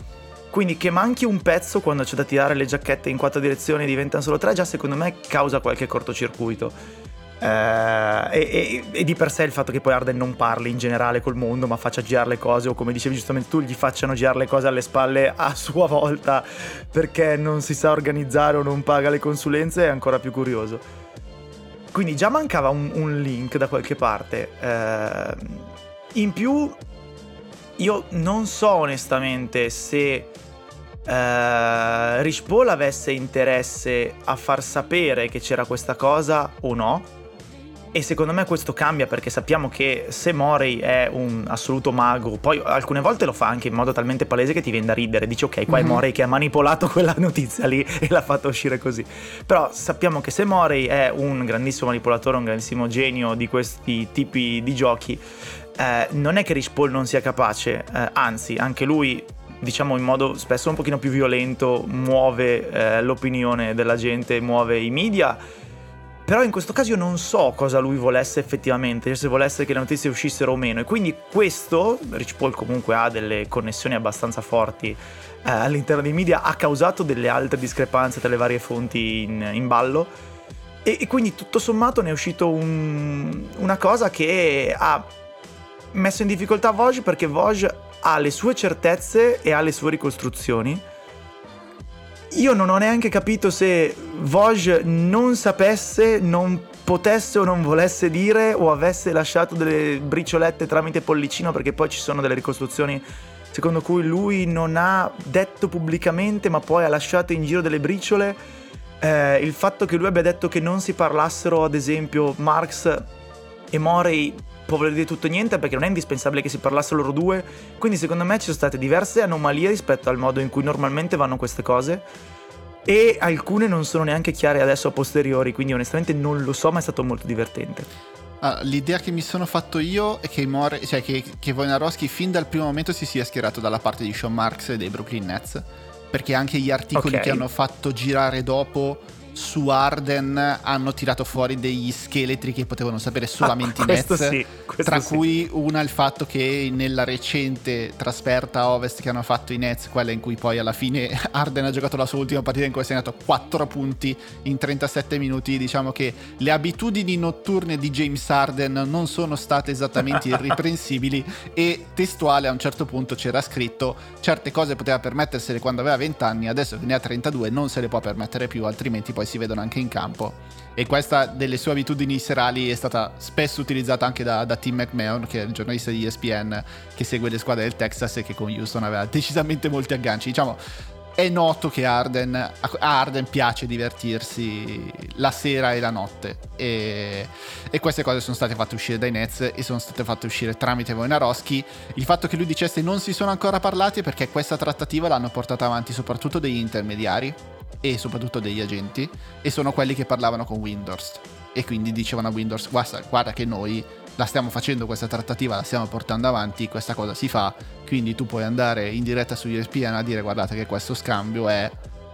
Quindi che manchi un pezzo quando c'è da tirare le giacchette in quattro direzioni e diventano solo tre, già secondo me causa qualche cortocircuito. Uh, e, e, e, di per sé il fatto che poi Arden non parli in generale col mondo, ma faccia girare le cose, o come dicevi giustamente tu, gli facciano girare le cose alle spalle a sua volta perché non si sa organizzare o non paga le consulenze, è ancora più curioso. Quindi già mancava un, un link da qualche parte. Uh, in più, io non so onestamente se uh, Rich Paul avesse interesse a far sapere che c'era questa cosa o no e secondo me questo cambia perché sappiamo che se Morey è un assoluto mago, poi alcune volte lo fa anche in modo talmente palese che ti viene da ridere, dici ok, qua è mhm. Morey che ha manipolato quella notizia lì e l'ha fatta uscire così. Però sappiamo che se Morey è un grandissimo manipolatore, un grandissimo genio di questi tipi di giochi, eh, non è che Rich Paul non sia capace, eh, anzi anche lui diciamo in modo spesso un pochino più violento muove eh, l'opinione della gente, muove i media però in questo caso io non so cosa lui volesse effettivamente, cioè se volesse che le notizie uscissero o meno. E quindi questo, Rich Paul comunque ha delle connessioni abbastanza forti eh, all'interno dei media, ha causato delle altre discrepanze tra le varie fonti in, in ballo. E, e, quindi tutto sommato ne è uscito un, una cosa che ha messo in difficoltà Vosge perché Vosge ha le sue certezze e ha le sue ricostruzioni io non ho neanche capito se Vosge non sapesse, non potesse o non volesse dire o avesse lasciato delle briciolette tramite pollicino perché poi ci sono delle ricostruzioni secondo cui lui non ha detto pubblicamente ma poi ha lasciato in giro delle briciole. Eh, il fatto che lui abbia detto che non si parlassero ad esempio Marx e Morey può voler dire tutto e niente perché non è indispensabile che si parlassero loro due, quindi secondo me ci sono state diverse anomalie rispetto al modo in cui normalmente vanno queste cose e alcune non sono neanche chiare adesso a posteriori, quindi onestamente non lo so, ma è stato molto divertente. Ah, l'idea che mi sono fatto io è che, More, cioè che, che Wojnarowski fin dal primo momento si sia schierato dalla parte di Sean Marks e dei Brooklyn Nets, perché anche gli articoli okay. che hanno fatto girare dopo su Arden hanno tirato fuori degli scheletri che potevano sapere solamente ah, i Nets, sì, tra sì. cui una il fatto che nella recente trasferta a Ovest che hanno fatto i Nets, quella in cui poi alla fine Arden ha giocato la sua ultima partita in cui è segnato 4 punti in 37 minuti, diciamo che le abitudini notturne di James Arden non sono state esattamente irreprensibili e testuale a un certo punto c'era scritto certe cose poteva permettersele quando aveva 20 anni, adesso che ne ha 32 non se le può permettere più, altrimenti poi poi si vedono anche in campo. E questa delle sue abitudini serali è stata spesso utilizzata anche da, da Tim McMahon, che è il giornalista di ESPN che segue le squadre del Texas e che con Houston aveva decisamente molti agganci. Diciamo, è noto che Arden, a Arden piace divertirsi la sera e la notte e, e, queste cose sono state fatte uscire dai Nets e sono state fatte uscire tramite Wojnarowski il fatto che lui dicesse non si sono ancora parlati è perché questa trattativa l'hanno portata avanti soprattutto degli intermediari e soprattutto degli agenti e sono quelli che parlavano con Windows e quindi dicevano a Windows guarda, guarda che noi la stiamo facendo questa trattativa, la stiamo portando avanti, questa cosa si fa, quindi tu puoi andare in diretta su ESPN a dire guardate che questo scambio è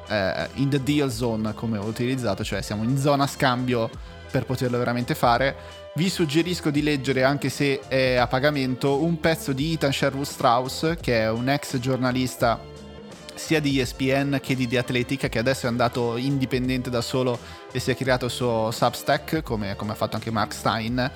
eh, in the deal zone come ho utilizzato, cioè siamo in zona scambio per poterlo veramente fare. Vi suggerisco di leggere, anche se è a pagamento, un pezzo di Ethan Sherwood Strauss, che è un ex giornalista sia di ESPN che di The Athletic, che adesso è andato indipendente da solo e si è creato il suo Substack, come, come ha fatto anche Mark Stein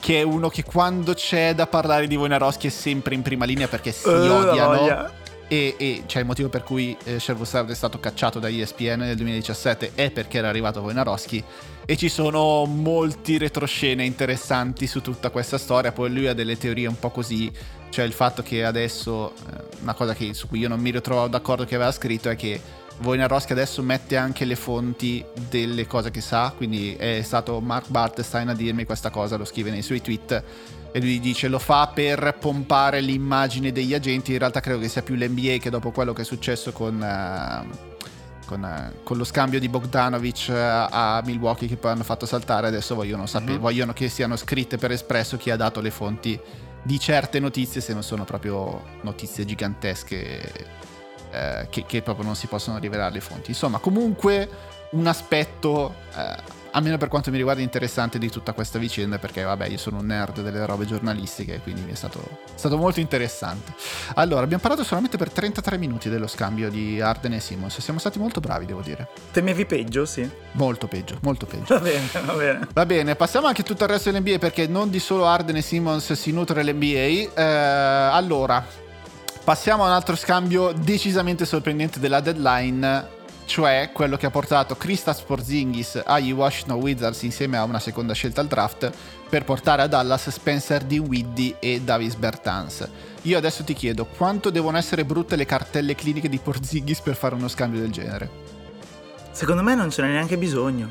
che è uno che quando c'è da parlare di Wojnarowski è sempre in prima linea perché si uh, odiano. E, e cioè il motivo per cui eh, Sherwood è stato cacciato da ESPN nel 2017 è perché era arrivato Wojnarowski e ci sono molti retroscene interessanti su tutta questa storia. Poi lui ha delle teorie un po' così cioè il fatto che adesso, eh, una cosa che, su cui io non mi ritrovo d'accordo che aveva scritto è che Wojnarowski adesso mette anche le fonti delle cose che sa, quindi è stato Mark Bartestein a dirmi questa cosa, lo scrive nei suoi tweet. E lui dice lo fa per pompare l'immagine degli agenti, in realtà credo che sia più l'NBA che dopo quello che è successo con... Uh, con, uh, con, lo scambio di Bogdanovic uh, a Milwaukee che poi hanno fatto saltare, adesso vogliono, sapere, mm-hmm. vogliono che siano scritte per espresso chi ha dato le fonti di certe notizie se non sono proprio notizie gigantesche eh, che, che, proprio non si possono rivelare le fonti. Insomma, comunque un aspetto, eh, almeno per quanto mi riguarda, interessante di tutta questa vicenda perché vabbè io sono un nerd delle robe giornalistiche quindi mi è stato, stato molto interessante. Allora, abbiamo parlato solamente per 33 minuti dello scambio di Arden e Simmons, siamo stati molto bravi devo dire. Temevi peggio, sì? Molto peggio, molto peggio. Va bene, va bene. Va bene, passiamo anche tutto il resto dell'NBA perché non di solo Arden e Simmons si nutre l'NBA. Eh, allora, Passiamo a un altro scambio decisamente sorprendente della deadline, cioè quello che ha portato Kristaps Porzingis agli Washington Wizards insieme a una seconda scelta al draft per portare a Dallas Spencer Dinwiddie e Davis Bertans. Io adesso ti chiedo quanto devono essere brutte le cartelle cliniche di Porzingis per fare uno scambio del genere? Secondo me non ce n'è neanche bisogno.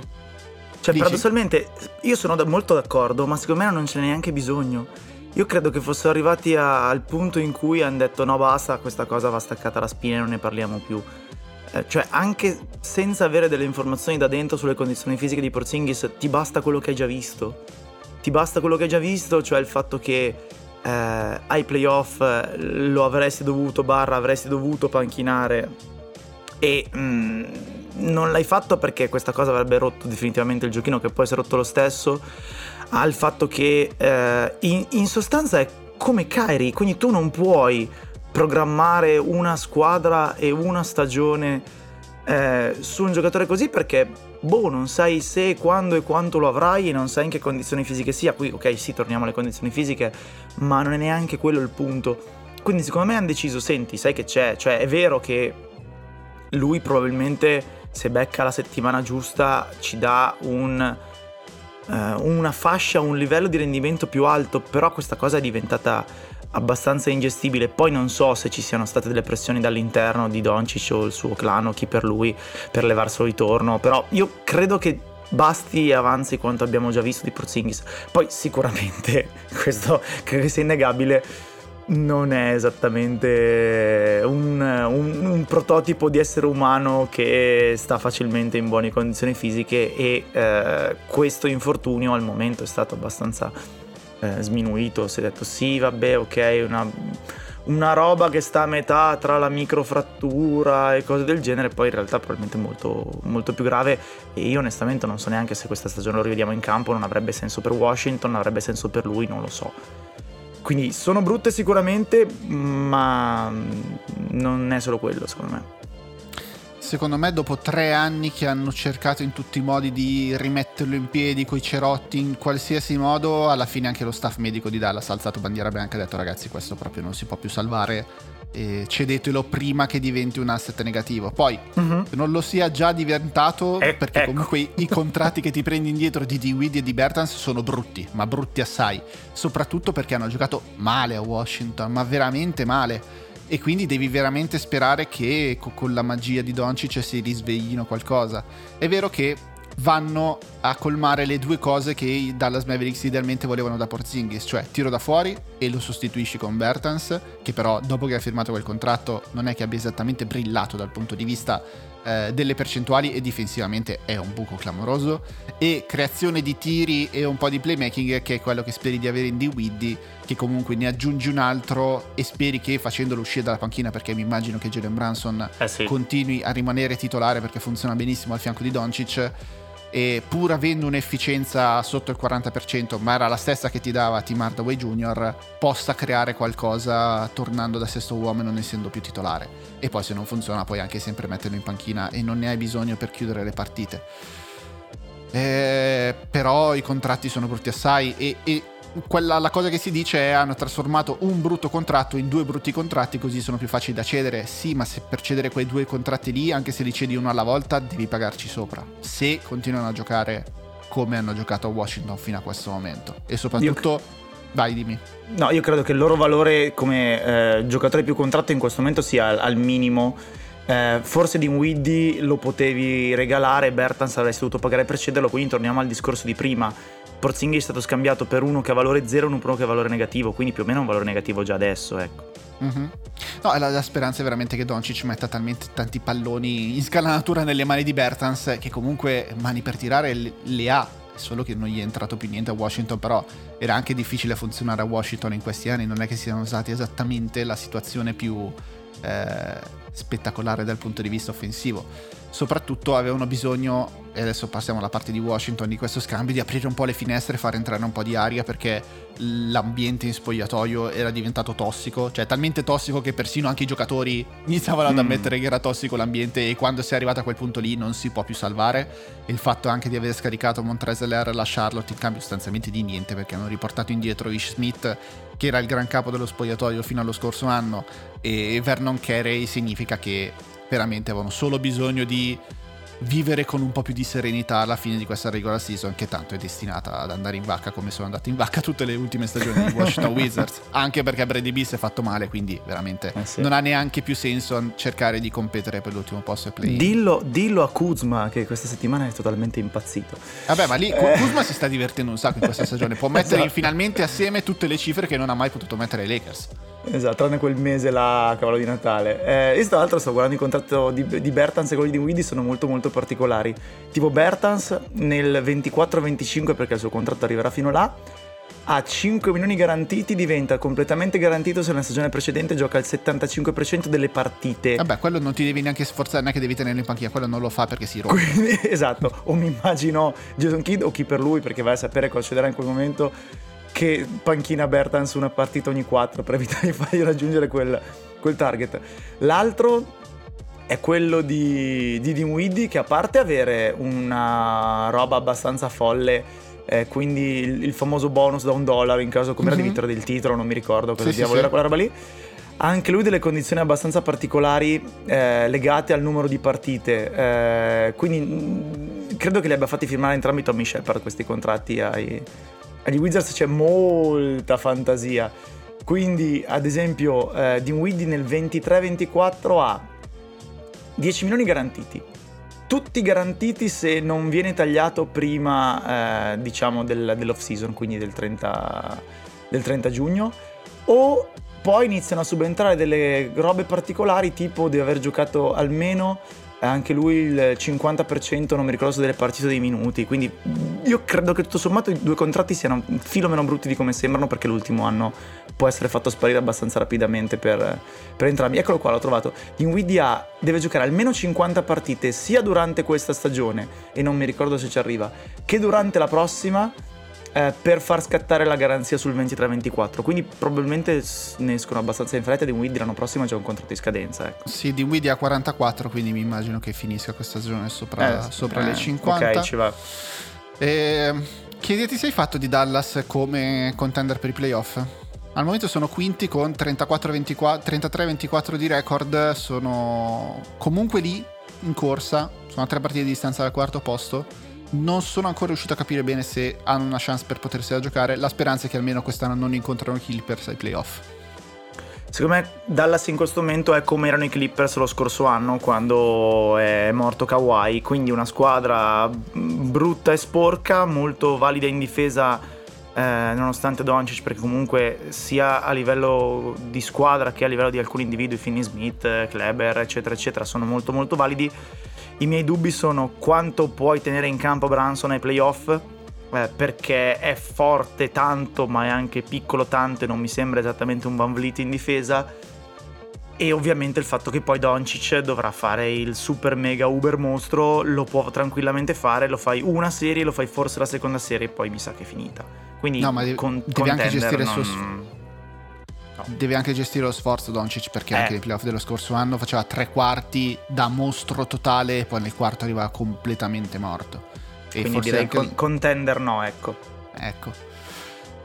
Cioè, Dici? paradossalmente, io sono da- molto d'accordo, ma secondo me non ce n'è neanche bisogno. Io credo che fossero arrivati a- al punto in cui hanno detto no basta, questa cosa va staccata alla spina e non ne parliamo più. Eh, cioè, anche senza avere delle informazioni da dentro sulle condizioni fisiche di Porzingis, ti basta quello che hai già visto. Ti basta quello che hai già visto, cioè il fatto che eh, ai playoff eh, lo avresti dovuto, barra avresti dovuto panchinare e mm, non l'hai fatto perché questa cosa avrebbe rotto definitivamente il giochino che si è rotto lo stesso al fatto che eh, in, in sostanza è come Kyrie quindi tu non puoi programmare una squadra e una stagione eh, su un giocatore così perché boh non sai se, quando e quanto lo avrai e non sai in che condizioni fisiche sia. Qui ok sì torniamo alle condizioni fisiche ma non è neanche quello il punto. Quindi secondo me hanno deciso senti sai che c'è? Cioè è vero che lui probabilmente se becca la settimana giusta ci dà un, eh, una fascia, un livello di rendimento più alto, però questa cosa è diventata abbastanza ingestibile. Poi non so se ci siano state delle pressioni dall'interno di Doncic o il suo clan o chi per lui per levarselo di torno, però io credo che basti e avanzi quanto abbiamo già visto di Porzingis. Poi sicuramente, questo credo che sia innegabile, non è esattamente un, un- un prototipo di essere umano che sta facilmente in buone condizioni fisiche e eh, questo infortunio al momento è stato abbastanza eh, sminuito. Si è detto sì, vabbè, ok, una, una roba che sta a metà tra la microfrattura e cose del genere, poi in realtà probabilmente molto, molto più grave e io onestamente non so neanche se questa stagione lo rivediamo in campo, non avrebbe senso per Washington, non avrebbe senso per lui, non lo so. Quindi sono brutte sicuramente, ma non è solo quello, secondo me. Secondo me, dopo tre anni che hanno cercato in tutti i modi di rimetterlo in piedi coi cerotti in qualsiasi modo, alla fine anche lo staff medico di Dallas ha alzato bandiera bianca e ha detto: Ragazzi, questo proprio non si può più salvare. Cedetelo prima che diventi un asset negativo. Poi, se non lo sia già diventato, Eh, perché ecco. comunque i contratti che ti prendi indietro di Dewey e di Bertans sono brutti, ma brutti assai. Soprattutto perché hanno giocato male a Washington, ma veramente male. E quindi devi veramente sperare che co- con la magia di Doncic si risveglino qualcosa. È vero che vanno a colmare le due cose che i Dallas Mavericks idealmente volevano da Porzingis, cioè tiro da fuori e lo sostituisci con Bertans, che però dopo che ha firmato quel contratto non è che abbia esattamente brillato dal punto di vista eh, delle percentuali e difensivamente è un buco clamoroso, e creazione di tiri e un po' di playmaking che è quello che speri di avere in D-Widdy, che comunque ne aggiungi un altro e speri che facendolo uscire dalla panchina, perché mi immagino che Jalen Branson Eh sì. continui a rimanere titolare perché funziona benissimo al fianco di Doncic e pur avendo un'efficienza sotto il 40%, ma era la stessa che ti dava Tim Hardaway Jr., possa creare qualcosa tornando da sesto uomo e non essendo più titolare. E poi se non funziona puoi anche sempre metterlo in panchina e non ne hai bisogno per chiudere le partite. Eh, però i contratti sono brutti assai e, e quella, la cosa che si dice è hanno trasformato un brutto contratto in due brutti contratti così sono più facili da cedere. Sì, ma se per cedere quei due contratti lì, anche se li cedi uno alla volta, devi pagarci sopra. Se continuano a giocare come hanno giocato a Washington fino a questo momento. E soprattutto... Vai, dimmi. No, io credo che il loro valore come eh, giocatore più contratto in questo momento sia al, al minimo. Eh, forse di Widdy lo potevi regalare, Bertans avresti dovuto pagare per cederlo, quindi torniamo al discorso di prima. Porzinghi è stato scambiato per uno che ha valore 0 e uno che ha valore negativo, quindi più o meno un valore negativo già adesso, ecco. Mhm. No, la, la speranza è veramente che Doncic metta talmente tanti palloni in scalanatura nelle mani di Bertans che comunque mani per tirare le, le ha. Solo che non gli è entrato più niente a Washington, però era anche difficile funzionare a Washington in questi anni. Non è che siano usati esattamente la situazione più eh, spettacolare dal punto di vista offensivo. Soprattutto avevano bisogno, e adesso passiamo alla parte di Washington di questo scambio, di aprire un po' le finestre e far entrare un po' di aria perché l'ambiente in spogliatoio era diventato tossico, cioè talmente tossico che persino anche i giocatori iniziavano ad Mm. ammettere che era tossico l'ambiente e quando si è arrivato a quel punto lì non si può più salvare. E il fatto anche di aver scaricato Montreseler e la Charlotte in cambio sostanzialmente di niente perché hanno riportato indietro Ish Smith che era il gran capo dello spogliatoio fino allo scorso anno e Vernon Carey significa che veramente avevano solo bisogno di vivere con un po' più di serenità alla fine di questa regular season che tanto è destinata ad andare in vacca come sono andate in vacca tutte le ultime stagioni di Washington Wizards anche perché Brady B si è fatto male quindi veramente eh sì. non ha neanche più senso cercare di competere per l'ultimo posto e play dillo, dillo, a Kuzma che questa settimana è totalmente impazzito vabbè ma lì eh. Kuzma si sta divertendo un sacco in questa stagione può mettere esatto. finalmente assieme tutte le cifre che non ha mai potuto mettere ai Lakers Esatto, tranne quel mese là, cavolo di Natale. Eh, io tra l'altro sto guardando il contratto di, di Bertans e quelli di Windy sono molto molto particolari. Tipo Bertans nel 24-25, perché il suo contratto arriverà fino là, ha 5 milioni garantiti, diventa completamente garantito se nella stagione precedente gioca il 75% delle partite. Vabbè, quello non ti devi neanche sforzare, neanche devi tenerlo in panchina, quello non lo fa perché si rompe. Quindi, esatto, o mi immagino Jason Kidd o chi per lui, perché vai a sapere cosa succederà in quel momento che panchina Bertans una partita ogni 4 per evitare di fargli raggiungere quel, quel target. L'altro è quello di, di Dinwiddie che a parte avere una roba abbastanza folle eh, quindi il, il, famoso bonus da un dollaro in caso come mm-hmm. di vittoria del titolo non mi ricordo cosa sì, diavolo sì, era quella roba lì ha anche lui delle condizioni abbastanza particolari eh, legate al numero di partite eh, quindi mh, mm, credo che li abbia fatti firmare entrambi Tommy Shepard questi contratti ai, agli Wizards c'è molta fantasia. Quindi, ad esempio, eh, Dinwiddie nel 23-24 ha 10 milioni garantiti. Tutti garantiti se non viene tagliato prima, eh, diciamo, del, dell'off season, quindi del 30, del 30 giugno. O poi iniziano a subentrare delle robe particolari, tipo di aver giocato almeno anche lui il 50% non mi ricordo delle partite dei minuti quindi io credo che tutto sommato i due contratti siano un filo meno brutti di come sembrano perché l'ultimo anno può essere fatto sparire abbastanza rapidamente per, per entrambi. Eccolo qua l'ho trovato. Nvidia deve giocare almeno 50 partite sia durante questa stagione e non mi ricordo se ci arriva che durante la prossima eh, per far scattare la garanzia sul 23-24. Quindi probabilmente ne escono abbastanza in fretta. Di Windy l'anno prossimo c'è un contratto di scadenza. Ecco. Sì, di Windy ha 44, quindi mi immagino che finisca questa stagione sopra, eh, sopra eh, le 50. Ok, ci va. E, che idea ti sei fatto di Dallas come contender per i playoff? Al momento sono quinti con 33-24 di record, sono comunque lì in corsa, sono a tre partite di distanza dal quarto posto non sono ancora riuscito a capire bene se hanno una chance per potersela giocare. La speranza è che almeno quest'anno non incontrano i Clippers ai playoff. Secondo me Dallas in questo momento è come erano i Clippers lo scorso anno quando è morto Kawhi, quindi una squadra brutta e sporca, molto valida in difesa eh, nonostante Doncic perché comunque sia a livello di squadra che a livello di alcuni individui, Finney Smith, Kleber eccetera eccetera sono molto molto validi i miei dubbi sono quanto puoi tenere in campo Branson ai playoff, eh, perché è forte tanto, ma è anche piccolo tanto e non mi sembra esattamente un Van Vliet in difesa. E ovviamente il fatto che poi Doncic dovrà fare il super mega uber mostro, lo può tranquillamente fare, lo fai una serie, lo fai forse la seconda serie e poi mi sa che è finita. Quindi no, ma devi, con, devi anche gestire non... il suo Deve anche gestire lo sforzo Doncic perché eh. anche nei playoff dello scorso anno faceva tre quarti da mostro totale e poi nel quarto arrivava completamente morto. E Quindi direi anche... con- contender no, ecco. Ecco.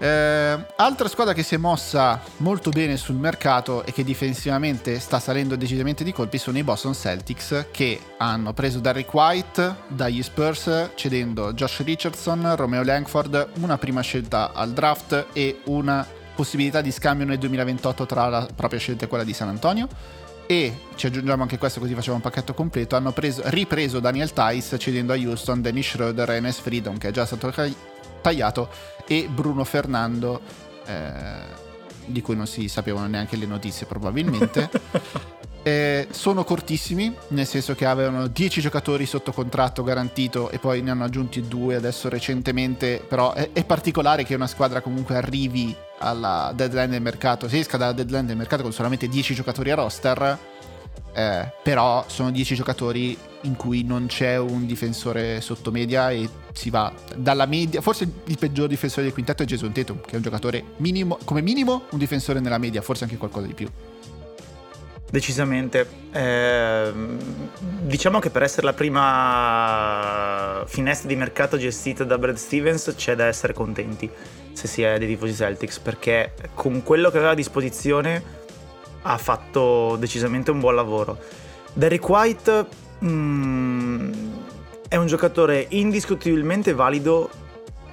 Eh, altra squadra che si è mossa molto bene sul mercato e che difensivamente sta salendo decisamente di colpi sono i Boston Celtics che hanno preso Derrick White dagli Spurs cedendo Josh Richardson, Romeo Langford, una prima scelta al draft e una possibilità di scambio nel 2028 tra la propria scelta e quella di San Antonio. E ci aggiungiamo anche questo così facciamo un pacchetto completo. Hanno preso, ripreso Daniel Tice cedendo a Houston Dennis Schroeder e Enes Freedom che è già stato tagliato e Bruno Fernando eh, di cui non si sapevano neanche le notizie probabilmente. Eh, sono cortissimi, nel senso che avevano 10 giocatori sotto contratto garantito e poi ne hanno aggiunti due adesso recentemente, però è, è particolare che una squadra comunque arrivi alla deadline del mercato, si esca dalla deadline del mercato con solamente 10 giocatori a roster, eh, però sono 10 giocatori in cui non c'è un difensore sotto media e si va dalla media, forse il peggior difensore del quintetto è Jason Tatum, che è un giocatore minimo, come minimo un difensore nella media, forse anche qualcosa di più. Decisamente. Eh, diciamo che per essere la prima finestra di mercato gestita da Brad Stevens c'è da essere contenti se si è dei tifosi Celtics perché con quello che aveva a disposizione ha fatto decisamente un buon lavoro. Derek White mh, mm, è un giocatore indiscutibilmente valido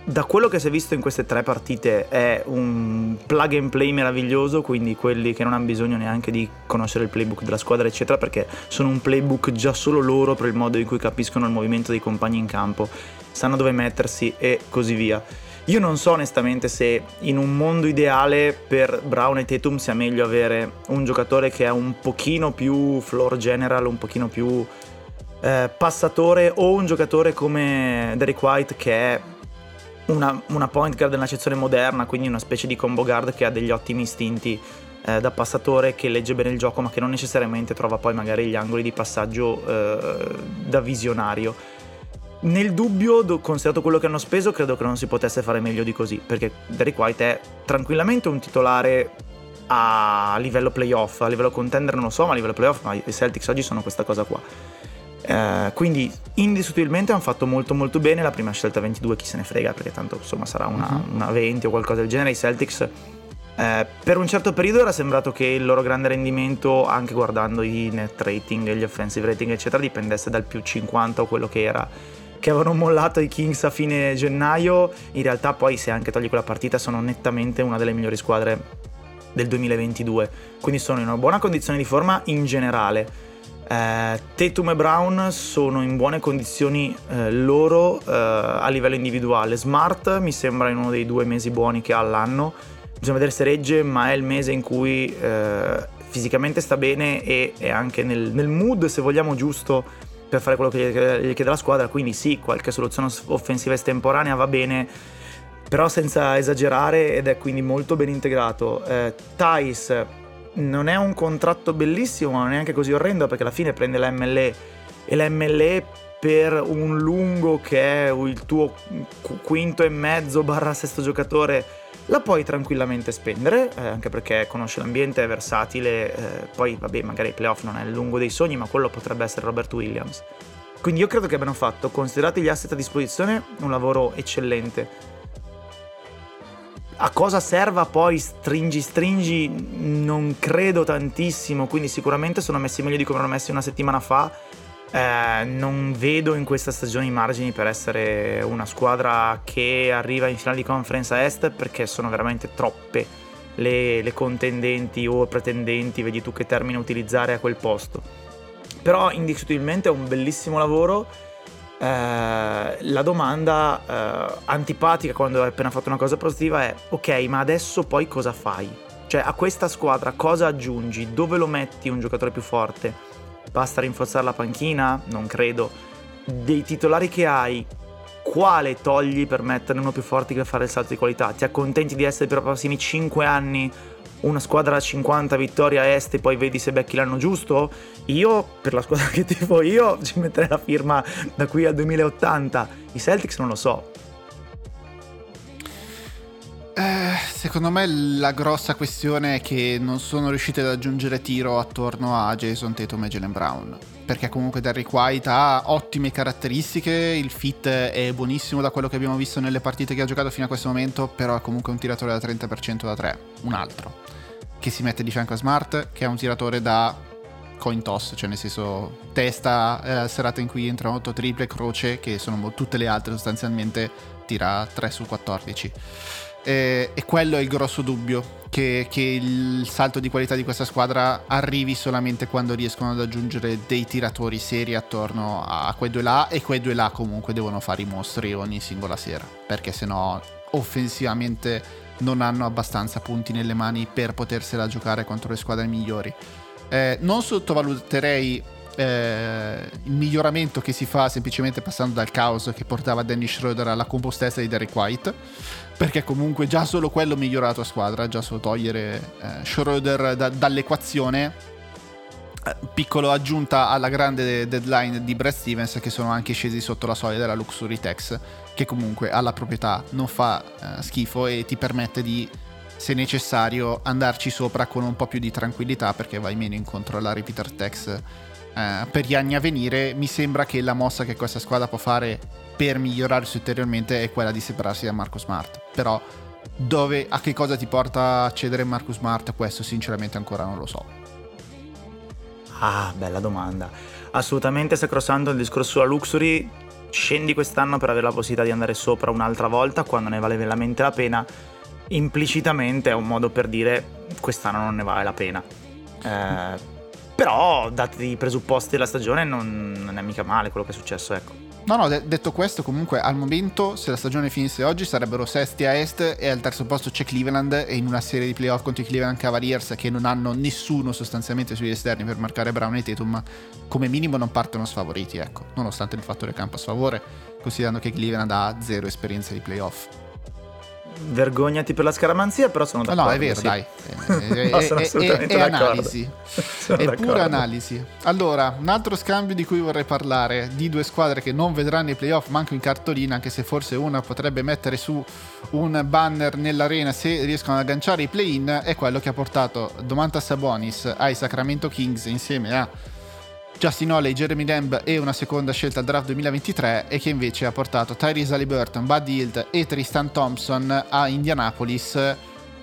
da quello che si è visto in queste tre partite è un plug and play meraviglioso, quindi quelli che non hanno bisogno neanche di conoscere il playbook della squadra, eccetera, perché sono un playbook già solo loro per il modo in cui capiscono il movimento dei compagni in campo, sanno dove mettersi e così via. Io non so onestamente se in un mondo ideale per Brown e Tatum sia meglio avere un giocatore che è un pochino più floor general, un pochino più eh, passatore o un giocatore come Derek White che è una, una point guard nell'accezione moderna, quindi una specie di combo guard che ha degli ottimi istinti eh, da passatore, che legge bene il gioco, ma che non necessariamente trova poi magari gli angoli di passaggio eh, da visionario. Nel dubbio, considerato quello che hanno speso, credo che non si potesse fare meglio di così, perché Derek White è tranquillamente un titolare a livello playoff, a livello contender non lo so, ma a livello playoff, ma i Celtics oggi sono questa cosa qua. Eh, quindi indiscutibilmente hanno fatto molto molto bene. La prima scelta 22 chi se ne frega perché tanto insomma sarà una, uh-huh. una 20 o qualcosa del genere. I Celtics eh, per un certo periodo era sembrato che il loro grande rendimento anche guardando i net rating gli offensive rating eccetera dipendesse dal più 50 o quello che era che avevano mollato i Kings a fine gennaio. In realtà poi se anche togli quella partita sono nettamente una delle migliori squadre del 2022 quindi sono in una buona condizione di forma in generale eh, Tatum e Brown sono in buone condizioni eh, loro eh, a livello individuale. Smart mi sembra in uno dei due mesi buoni che ha all'anno. Bisogna vedere se regge, ma è il mese in cui eh, fisicamente sta bene e è anche nel, nel, mood, se vogliamo, giusto per fare quello che gli chiede la squadra. Quindi sì, qualche soluzione offensiva estemporanea va bene però senza esagerare ed è quindi molto ben integrato. Eh, Thais non è un contratto bellissimo, ma non è neanche così orrendo perché alla fine prende la MLE e la MLE per un lungo che è il tuo quinto e mezzo barra sesto giocatore la puoi tranquillamente spendere, eh, anche perché conosce l'ambiente, è versatile, eh, poi vabbè magari i playoff non è il lungo dei sogni, ma quello potrebbe essere Robert Williams. Quindi io credo che abbiano fatto, considerati gli asset a disposizione, un lavoro eccellente a cosa serva poi stringi stringi non credo tantissimo, quindi sicuramente sono messi meglio di come erano messi una settimana fa. Eh, non vedo in questa stagione i margini per essere una squadra che arriva in finale di conference a est perché sono veramente troppe le, le contendenti o pretendenti, vedi tu che termine utilizzare a quel posto. Però indiscutibilmente è un bellissimo lavoro eh, la domanda eh, antipatica quando hai appena fatto una cosa positiva è ok ma adesso poi cosa fai? Cioè a questa squadra cosa aggiungi? Dove lo metti un giocatore più forte? Basta rinforzare la panchina? Non credo. Dei titolari che hai, quale togli per metterne uno più forte che fare il salto di qualità? Ti accontenti di essere per i prossimi 5 anni una squadra a 50 vittorie a est e poi vedi se becchi l'anno giusto? Io, per la squadra che tifo io, ci metterei la firma da qui al 2080. I Celtics non lo so. Eh, secondo me la grossa questione è che non sono riusciti ad aggiungere tiro attorno a Jason Tatum e Jalen Brown. Perché comunque Derrick White ha ottime caratteristiche, il fit è buonissimo da quello che abbiamo visto nelle partite che ha giocato fino a questo momento, però è comunque un tiratore da 30% da 3, un altro che si mette di fianco a Smart, che è un tiratore da coin toss, cioè nel senso testa, eh, serata in cui entrano 8 triple, croce, che sono tutte le altre sostanzialmente tira 3 su 14. E, e quello è il grosso dubbio, che, che, il salto di qualità di questa squadra arrivi solamente quando riescono ad aggiungere dei tiratori seri attorno a quei due là e quei due là comunque devono fare i mostri ogni singola sera, perché sennò offensivamente non hanno abbastanza punti nelle mani per potersela giocare contro le squadre migliori. Eh, non sottovaluterei eh, il miglioramento che si fa semplicemente passando dal caos che portava Dennis Schroeder alla compostezza di Derek White, perché comunque già solo quello migliora la tua squadra, già solo togliere eh, Schroeder da, dall'equazione eh, piccola aggiunta alla grande deadline di Brad Stevens che sono anche scesi sotto la soglia della Luxury Tax che comunque ha la proprietà non fa uh, schifo e ti permette di se necessario andarci sopra con un po' più di tranquillità perché vai meno incontro alla repeater tax uh, per gli anni a venire mi sembra che la mossa che questa squadra può fare per migliorarsi ulteriormente è quella di separarsi da Marco Smart però dove, a che cosa ti porta a cedere Marco Smart questo sinceramente ancora non lo so Ah, bella domanda. Assolutamente sacrosanto il discorso sulla Luxury. Scendi quest'anno per avere la possibilità di andare sopra un'altra volta quando ne vale veramente la pena, implicitamente è un modo per dire quest'anno non ne vale la pena. Eh, però, dati i presupposti della stagione, non, non, è mica male quello che è successo, ecco. No, no, de- detto questo, comunque al momento, se la stagione finisse oggi, sarebbero sesti a est e al terzo posto c'è Cleveland e in una serie di playoff contro i Cleveland Cavaliers che non hanno nessuno sostanzialmente sugli esterni per marcare Brown e Tatum, come minimo non partono sfavoriti, ecco, nonostante il fattore campo a sfavore, considerando che Cleveland ha zero esperienza di playoff vergognati per la scaramanzia, però sono d'accordo. No, è vero, sì. dai. È, no, sono assolutamente è, è, è analisi. è d'accordo. pura analisi. Allora, un altro scambio di cui vorrei parlare, di due squadre che non vedranno i playoff, manco in cartolina, anche se forse una potrebbe mettere su un banner nell'arena se riescono ad agganciare i play-in, è quello che ha portato Domantas Sabonis ai Sacramento Kings insieme a Justin Holley, Jeremy Lamb e una seconda scelta al draft 2023 e che invece ha portato Tyrese Halliburton, Buddy Hilt e Tristan Thompson a Indianapolis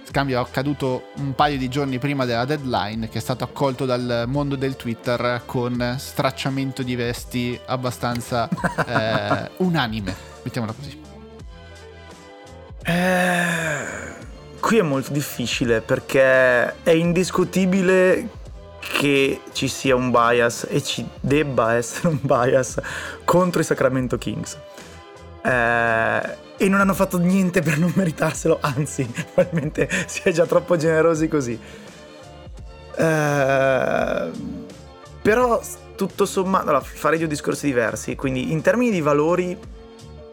scambio accaduto un paio di giorni prima della deadline che è stato accolto dal mondo del Twitter con stracciamento di vesti abbastanza eh, unanime, mettiamola così. Eh, qui è molto difficile perché è indiscutibile che ci sia un bias e ci debba essere un bias contro i Sacramento Kings. Eh, e non hanno fatto niente per non meritarselo, anzi, probabilmente si è già troppo generosi così. Eh, però tutto sommato, allora, farei due discorsi diversi, quindi in termini di valori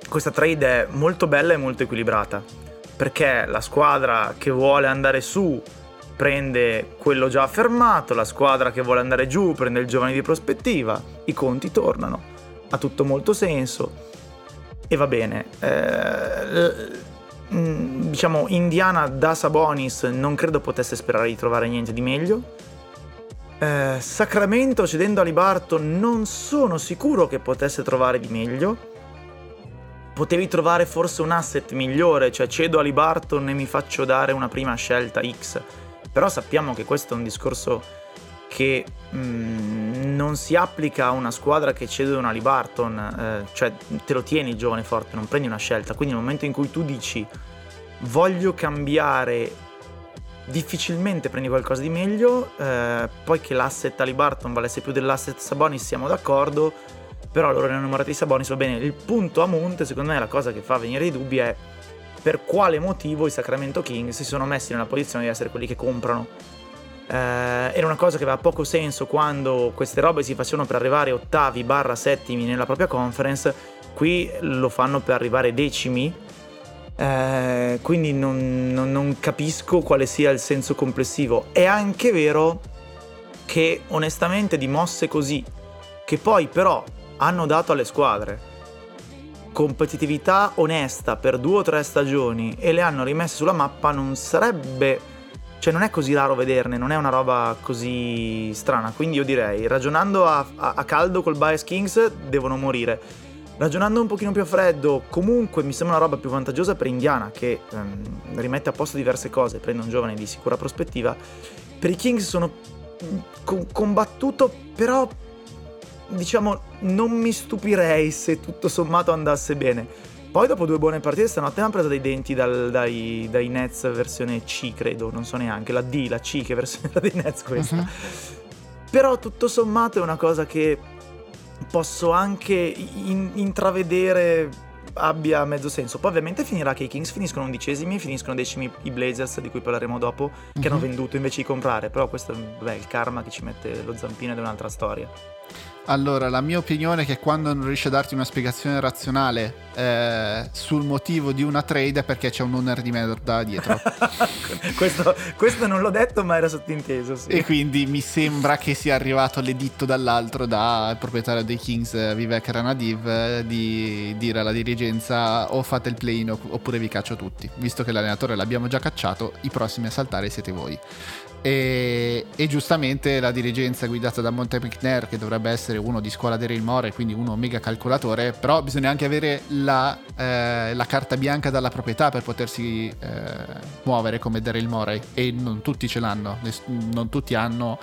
questa trade è molto bella e molto equilibrata, perché la squadra che vuole andare su prende quello già affermato, la squadra che vuole andare giù prende il giovane di prospettiva, i conti tornano, ha tutto molto senso e va bene. Eh, diciamo, Indiana da Sabonis non credo potesse sperare di trovare niente di meglio. Eh, Sacramento cedendo a Libarton non sono sicuro che potesse trovare di meglio. Potevi trovare forse un asset migliore, cioè cedo a Libarton e mi faccio dare una prima scelta X però sappiamo che questo è un discorso che mh, mm, non si applica a una squadra che cede una Libarton, eh, cioè te lo tieni il giovane forte, non prendi una scelta. Quindi nel momento in cui tu dici voglio cambiare, difficilmente prendi qualcosa di meglio, eh, poi che l'asset a Libarton valesse più dell'asset Sabonis siamo d'accordo, però loro erano innamorati di Sabonis, va bene. Il punto a monte, secondo me, la cosa che fa venire i dubbi è per quale motivo i Sacramento Kings si sono messi nella posizione di essere quelli che comprano. Eh, era una cosa che aveva poco senso quando queste robe si facevano per arrivare ottavi barra settimi nella propria conference, qui lo fanno per arrivare decimi. Eh, quindi non, non, non capisco quale sia il senso complessivo. È anche vero che onestamente di mosse così, che poi però hanno dato alle squadre, competitività onesta per due o tre stagioni e le hanno rimesse sulla mappa non sarebbe cioè non è così raro vederne, non è una roba così strana. Quindi io direi, ragionando a, a, a, caldo col Bias Kings, devono morire. Ragionando un pochino più a freddo, comunque mi sembra una roba più vantaggiosa per Indiana, che ehm, rimette a posto diverse cose, prende un giovane di sicura prospettiva. Per i Kings sono mm, combattuto, però diciamo, non mi stupirei se tutto sommato andasse bene. Poi dopo due buone partite stanotte hanno preso dei denti dal, dai, dai, Nets versione C, credo, non so neanche, la D, la C, che versione dei Nets questa. Uh-huh. Però tutto sommato è una cosa che posso anche in, intravedere abbia mezzo senso. Poi ovviamente finirà che i Kings finiscono undicesimi, finiscono decimi i Blazers, di cui parleremo dopo, che uh-huh. hanno mhm. venduto invece di comprare. Però questo è il karma che ci mette lo zampino ed è un'altra storia. Allora, la mia opinione è che quando non riesce a darti una spiegazione razionale eh, sul motivo di una trade è perché c'è un owner di merda dietro. questo, questo, non l'ho detto, ma era sottinteso. Sì. E quindi mi sembra che sia arrivato l'editto dall'altro dal proprietario dei Kings, Vivek Ranadiv, di dire alla dirigenza o fate il play-in oppure vi caccio tutti. Visto che l'allenatore l'abbiamo già cacciato, i prossimi a saltare siete voi. E, e, giustamente la dirigenza guidata da Monte McNair che dovrebbe essere uno di scuola Daryl More quindi uno mega calcolatore però bisogna anche avere la, eh, la carta bianca dalla proprietà per potersi eh, muovere come Daryl More e non tutti ce l'hanno non tutti hanno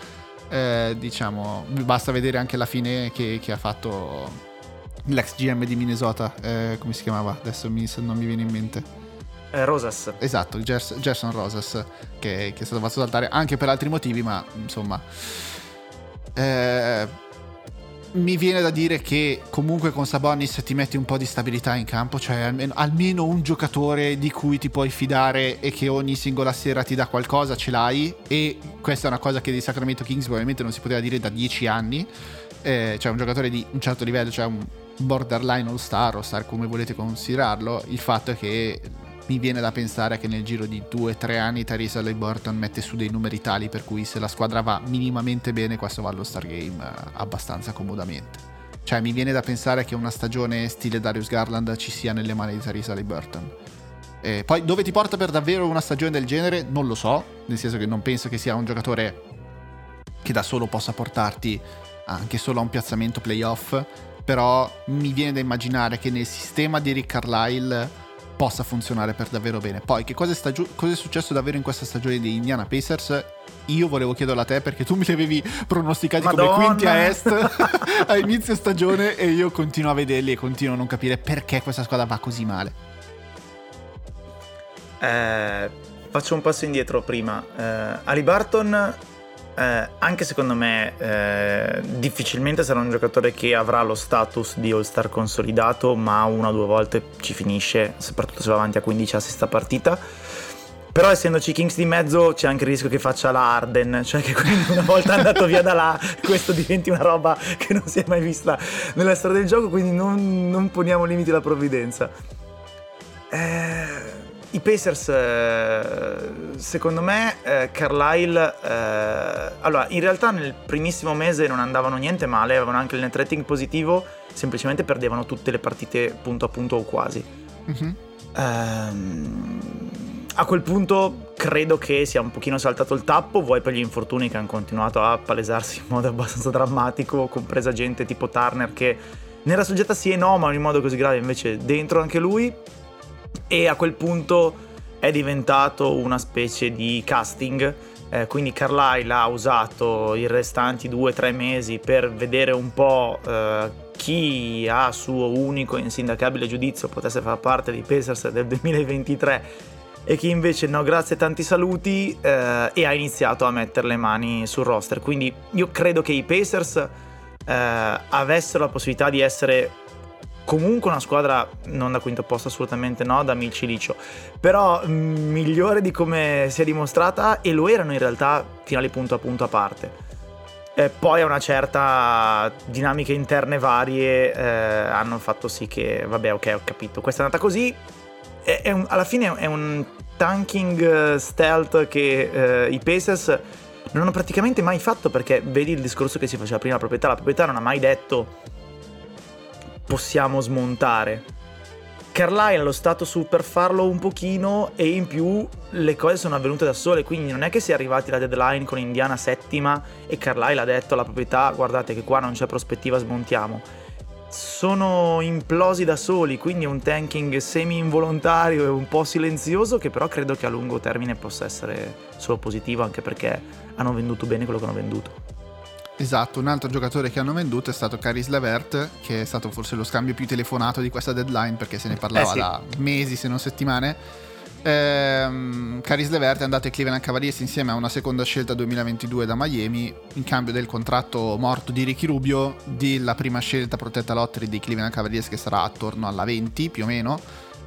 eh, diciamo basta vedere anche la fine che, che ha fatto l'ex GM di Minnesota, eh, come si chiamava? Adesso mi, non mi viene in mente. Eh, Rosas. Esatto, Gers- Gerson Rosas, che, che, è stato fatto saltare anche per altri motivi, ma insomma... Eh, mi viene da dire che comunque con Sabonis ti metti un po' di stabilità in campo, cioè almeno, almeno, un giocatore di cui ti puoi fidare e che ogni singola sera ti dà qualcosa ce l'hai e questa è una cosa che di Sacramento Kings probabilmente non si poteva dire da dieci anni, eh, cioè un giocatore di un certo livello, cioè un borderline all star o star come volete considerarlo, il fatto è che mi viene da pensare che nel giro di 2-3 anni Theresa Burton mette su dei numeri tali per cui se la squadra va minimamente bene questo va allo Star Game eh, abbastanza comodamente. Cioè mi viene da pensare che una stagione stile Darius Garland ci sia nelle mani di Theresa Burton. E poi dove ti porta per davvero una stagione del genere non lo so, nel senso che non penso che sia un giocatore che da solo possa portarti anche solo a un piazzamento playoff, però mi viene da immaginare che nel sistema di Rick Carlisle possa funzionare per davvero bene. Poi, che cosa è, stagio- cosa è successo davvero in questa stagione di Indiana Pacers? Io volevo chiederlo a te perché tu mi li avevi pronosticati Madonna. come quinti a est a inizio stagione e io continuo a vederli e continuo a non capire perché questa squadra va così male. Eh, faccio un passo indietro prima. Eh, Ali Barton eh, anche secondo me eh, difficilmente sarà un giocatore che avrà lo status di All-Star consolidato, ma una o due volte ci finisce, soprattutto se va avanti a 15 assist a partita. Però essendoci Kings di mezzo c'è anche il rischio che faccia la Arden, cioè che quindi una volta andato via da là questo diventi una roba che non si è mai vista nella storia del gioco, quindi non, non poniamo limiti alla provvidenza. Eh i Pacers, eh, secondo me, eh, Carlisle, eh, allora in realtà nel primissimo mese non andavano niente male, avevano anche il net rating positivo, semplicemente perdevano tutte le partite punto a punto o quasi. Mm-hmm. a quel punto credo che sia un pochino saltato il tappo, vuoi per gli infortuni che hanno continuato a palesarsi in modo abbastanza drammatico, compresa gente tipo Turner che ne era soggetta sì e no, ma in modo così grave invece dentro anche lui e a quel punto è diventato una specie di casting. Eh, quindi Carlisle ha usato i restanti due o tre mesi per vedere un po' eh, chi a suo unico e insindacabile giudizio potesse far parte dei Pacers del 2023 e chi invece no grazie tanti saluti eh, e ha iniziato a mettere le mani sul roster quindi io credo che i Pacers eh, avessero la possibilità di essere comunque una squadra non da quinto posto assolutamente no, da Mil Cilicio, però mm, migliore di come si è dimostrata e lo erano in realtà finali punto a punto a parte. E poi a una certa dinamiche interne varie eh, hanno fatto sì che, vabbè ok ho capito, questa è andata così, è, è un, alla fine è un tanking stealth che eh, i Pacers non hanno praticamente mai fatto perché vedi il discorso che si faceva prima la proprietà, la proprietà non ha mai detto possiamo smontare. Carlisle lo stato su per farlo un pochino e in più le cose sono avvenute da sole, quindi non è che si è arrivati alla deadline con Indiana settima e Carlisle ha detto alla proprietà guardate che qua non c'è prospettiva, smontiamo. Sono implosi da soli, quindi un tanking semi involontario e un po' silenzioso che però credo che a lungo termine possa essere solo positivo anche perché hanno venduto bene quello che hanno venduto. Esatto, un altro giocatore che hanno venduto è stato Caris Levert, che è stato forse lo scambio più telefonato di questa deadline perché se ne parlava eh sì. da mesi se non settimane. Ehm, Caris Levert è andato ai Cleveland Cavaliers insieme a una seconda scelta 2022 da Miami in cambio del contratto morto di Ricky Rubio della prima scelta protetta lottery dei Cleveland Cavaliers che sarà attorno alla 20 più o meno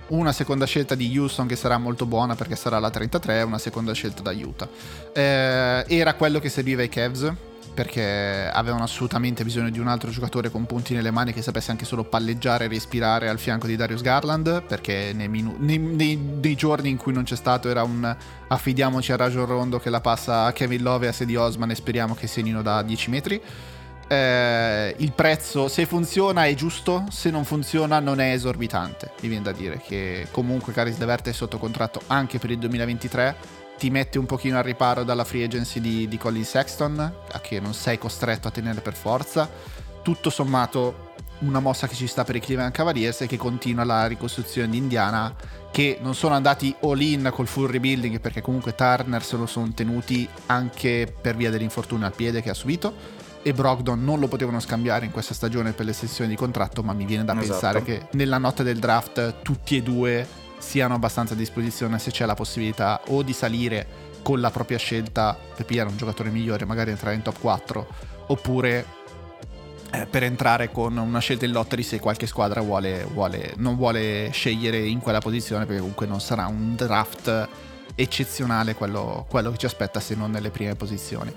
una seconda scelta di Houston che sarà molto buona perché sarà la 33 e una seconda scelta da Utah eh, era quello che serviva ai Cavs perché avevano assolutamente bisogno di un altro giocatore con punti nelle mani che sapesse anche solo palleggiare e respirare al fianco di Darius Garland, perché nei, minu- nei, nei, nei giorni in cui non c'è stato era un affidiamoci a Rajon Rondo che la passa a Kevin Love e a Sedi Osman e speriamo che segnino da 10 metri. Eh, il prezzo se funziona è giusto, se non funziona non è esorbitante. Mi viene da dire che comunque Caris Levert è sotto contratto anche per il 2023 ti mette un pochino al riparo dalla free agency di, di Colin Sexton, a che non sei costretto a tenere per forza. Tutto sommato una mossa che ci sta per i Cleveland Cavaliers e che continua la ricostruzione di Indiana che non sono andati all in col full rebuilding perché comunque Turner se lo sono tenuti anche per via dell'infortunio al piede che ha subito e Brogdon non lo potevano scambiare in questa stagione per l'estensione di contratto, ma mi viene da Esatto. pensare che nella notte del draft tutti e due siano abbastanza a disposizione se c'è la possibilità o di salire con la propria scelta per pigliare un giocatore migliore, magari entrare in top 4, oppure eh, per entrare con una scelta in lottery se qualche squadra vuole, vuole- non vuole scegliere in quella posizione, perché comunque non sarà un draft eccezionale quello, quello che ci aspetta se non nelle prime posizioni.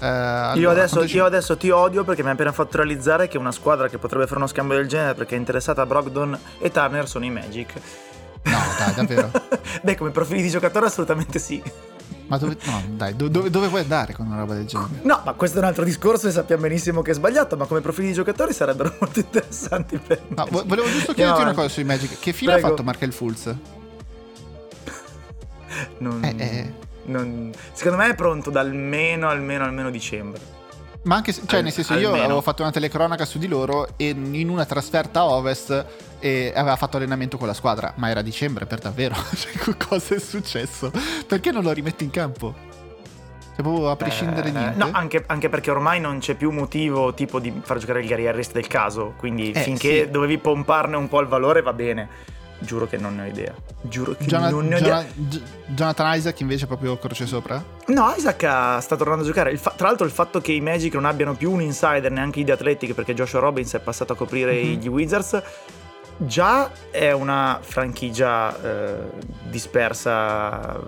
Eh, allora, io, adesso, io adesso ti odio perché mi hai appena fatto realizzare che una squadra che potrebbe fare uno scambio del genere perché è interessata a Brogdon e Turner sono i Magic. No, dai, davvero. Beh, come profili di giocatore assolutamente sì. Ma dove, no, dai, do- dove, dove vuoi andare con una roba del genere? No, ma questo è un altro discorso e sappiamo benissimo che è sbagliato, ma come profili di giocatori sarebbero molto interessanti per No, vo- volevo giusto chiederti una avanti. cosa sui Magic. Che fine Prego. ha fatto Markel Fulz? Non- Eh, eh. non- secondo me è pronto da almeno, almeno, almeno dicembre. Ma anche se, cioè, nel senso, io almeno. avevo fatto una telecronaca su di loro e in una trasferta a ovest e aveva fatto allenamento con la squadra, ma era dicembre per davvero. Cioè, cosa è successo? Perché non lo rimetti in campo? Cioè, proprio a prescindere Eh, niente. No, anche, anche perché ormai non c'è più motivo tipo di far giocare il Gary Harris del caso, quindi Eh, finché sì. dovevi pomparne un po' il valore va bene. Giuro che non ne ho idea. Giuro che Jona- non ne ho idea. J- Jonathan Isaac invece proprio croce sopra? No, Isaac ah, sta tornando a giocare. Fa- tra l'altro il fatto che i Magic non abbiano più un insider, neanche i The Athletic, perché Joshua Robbins è passato a coprire Mhm. gli Wizards, già è una franchigia eh, dispersa eh,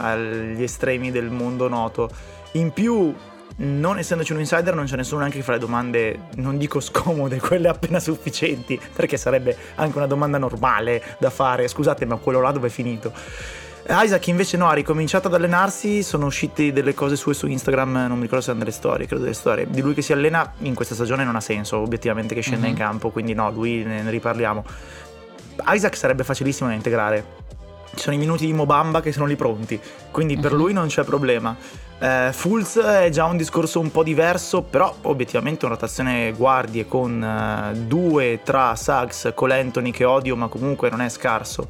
agli estremi del mondo noto. In più, non essendoci un insider, non c'è nessuno neanche che fa le domande, non dico scomode, quelle appena sufficienti, perché sarebbe anche una domanda normale da fare. Scusate, ma quello là dove è finito? Isaac invece no, ha ricominciato ad allenarsi, sono uscite delle cose sue su Instagram, non mi ricordo se erano delle storie, credo delle storie, di lui che si allena in questa stagione non ha senso obiettivamente che scenda Mhm. in campo, quindi no, lui ne, ne riparliamo. Isaac sarebbe facilissimo da integrare, sono i minuti di Mobamba che sono lì pronti, quindi per Mhm. lui non c'è problema. Eh, Fulz è già un discorso un po' diverso, però obiettivamente una rotazione guardie con eh, due tra Suggs, Cole Anthony che odio ma comunque non è scarso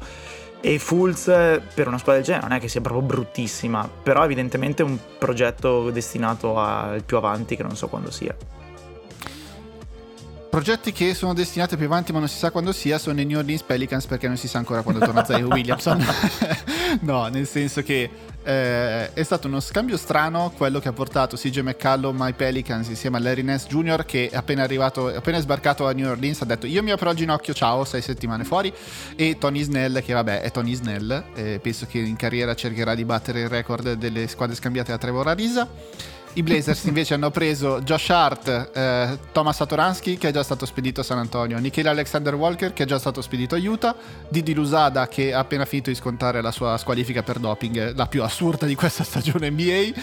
e Fulz eh, per una squadra del genere non è che sia proprio bruttissima, però evidentemente è un progetto destinato al più avanti che non so quando sia. Progetti che sono destinati più avanti ma non si sa quando sia sono i New Orleans Pelicans perché non si sa ancora quando torna Zion Williamson. no, nel senso che eh, è stato uno scambio strano quello che ha portato CJ McCallum ai Pelicans insieme a Larry Nance Jr. che appena arrivato, appena sbarcato a New Orleans ha detto io mi apro al ginocchio, ciao, sei settimane fuori e Tony Snell che vabbè è Tony Snell, eh, penso che in carriera cercherà di battere il record delle squadre scambiate da Trevor Arisa. I Blazers invece hanno preso Josh Hart, eh, Thomas Satoransky che è già stato spedito a San Antonio, Nikhil Alexander Walker che è già stato spedito a Utah, Didi Lusada che ha appena finito di scontare la sua squalifica per doping, la più assurda di questa stagione NBA,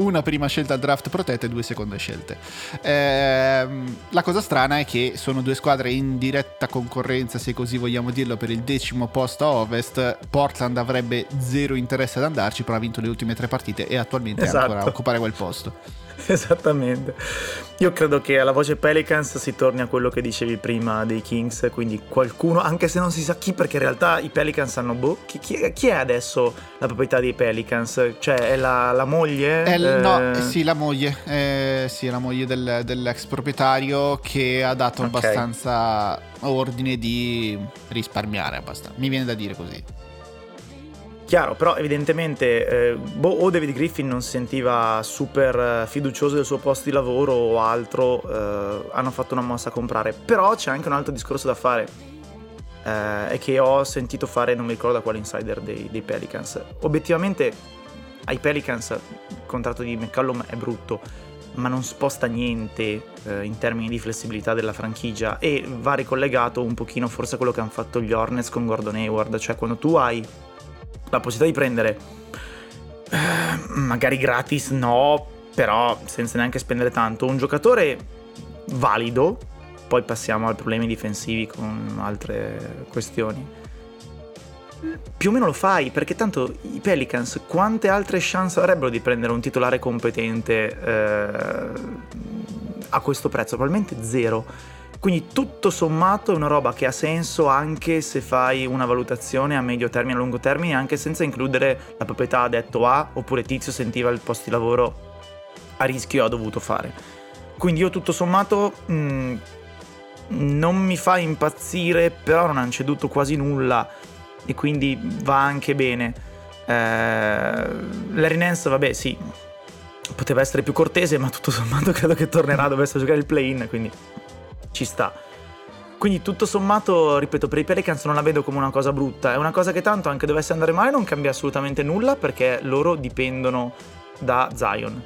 una prima scelta al draft protetta e due seconde scelte. Ehm, la cosa strana è che sono due squadre in diretta concorrenza, se così vogliamo dirlo, per il decimo posto a ovest. Portland avrebbe zero interesse ad andarci, però ha vinto le ultime tre partite e attualmente Esatto. è ancora a occupare quel posto. Esattamente. Io credo che alla voce Pelicans si torni a quello che dicevi prima dei Kings, quindi qualcuno, anche se non si sa chi, perché in realtà i Pelicans hanno boh, chi, chi è, è adesso la proprietà dei Pelicans? Cioè è la, la moglie? È Eh, no, eh, sì, la moglie, eh, sì, la moglie del- dell'ex proprietario che ha dato Ok. abbastanza ordine di risparmiare abbastanza. Mi viene da dire così. Chiaro, però evidentemente eh, boh, o David Griffin non si sentiva super eh, fiducioso del suo posto di lavoro o altro, eh, hanno fatto una mossa a comprare. Però c'è anche un altro discorso da fare, eh, e che ho sentito fare, non mi ricordo da quale insider dei, dei Pelicans. Obiettivamente ai Pelicans il contratto di McCallum è brutto, ma non sposta niente eh, in termini di flessibilità della franchigia e va ricollegato un pochino forse a quello che hanno fatto gli Hornets con Gordon Hayward, cioè quando tu hai la possibilità di prendere eh, magari gratis no però senza neanche spendere tanto. Un giocatore valido poi passiamo ai problemi difensivi con altre questioni. Più o meno lo fai perché tanto i Pelicans quante altre chance avrebbero di prendere un titolare competente eh, a questo prezzo? Probabilmente zero quindi tutto sommato è una roba che ha senso anche se fai una valutazione a medio termine a lungo termine, anche senza includere la proprietà ha detto A oppure Tizio sentiva il posto di lavoro a rischio ha dovuto fare. Quindi io tutto sommato mh, mm, non mi fa impazzire, però non hanno ceduto quasi nulla e quindi va anche bene. Eh, Larry Nance, vabbè, sì, poteva essere più cortese, ma tutto sommato credo che tornerà dovesse giocare il play-in, quindi ci sta. Quindi tutto sommato, ripeto, per i Pelicans non la vedo come una cosa brutta, è una cosa che tanto anche dovesse andare male non cambia assolutamente nulla perché loro dipendono da Zion.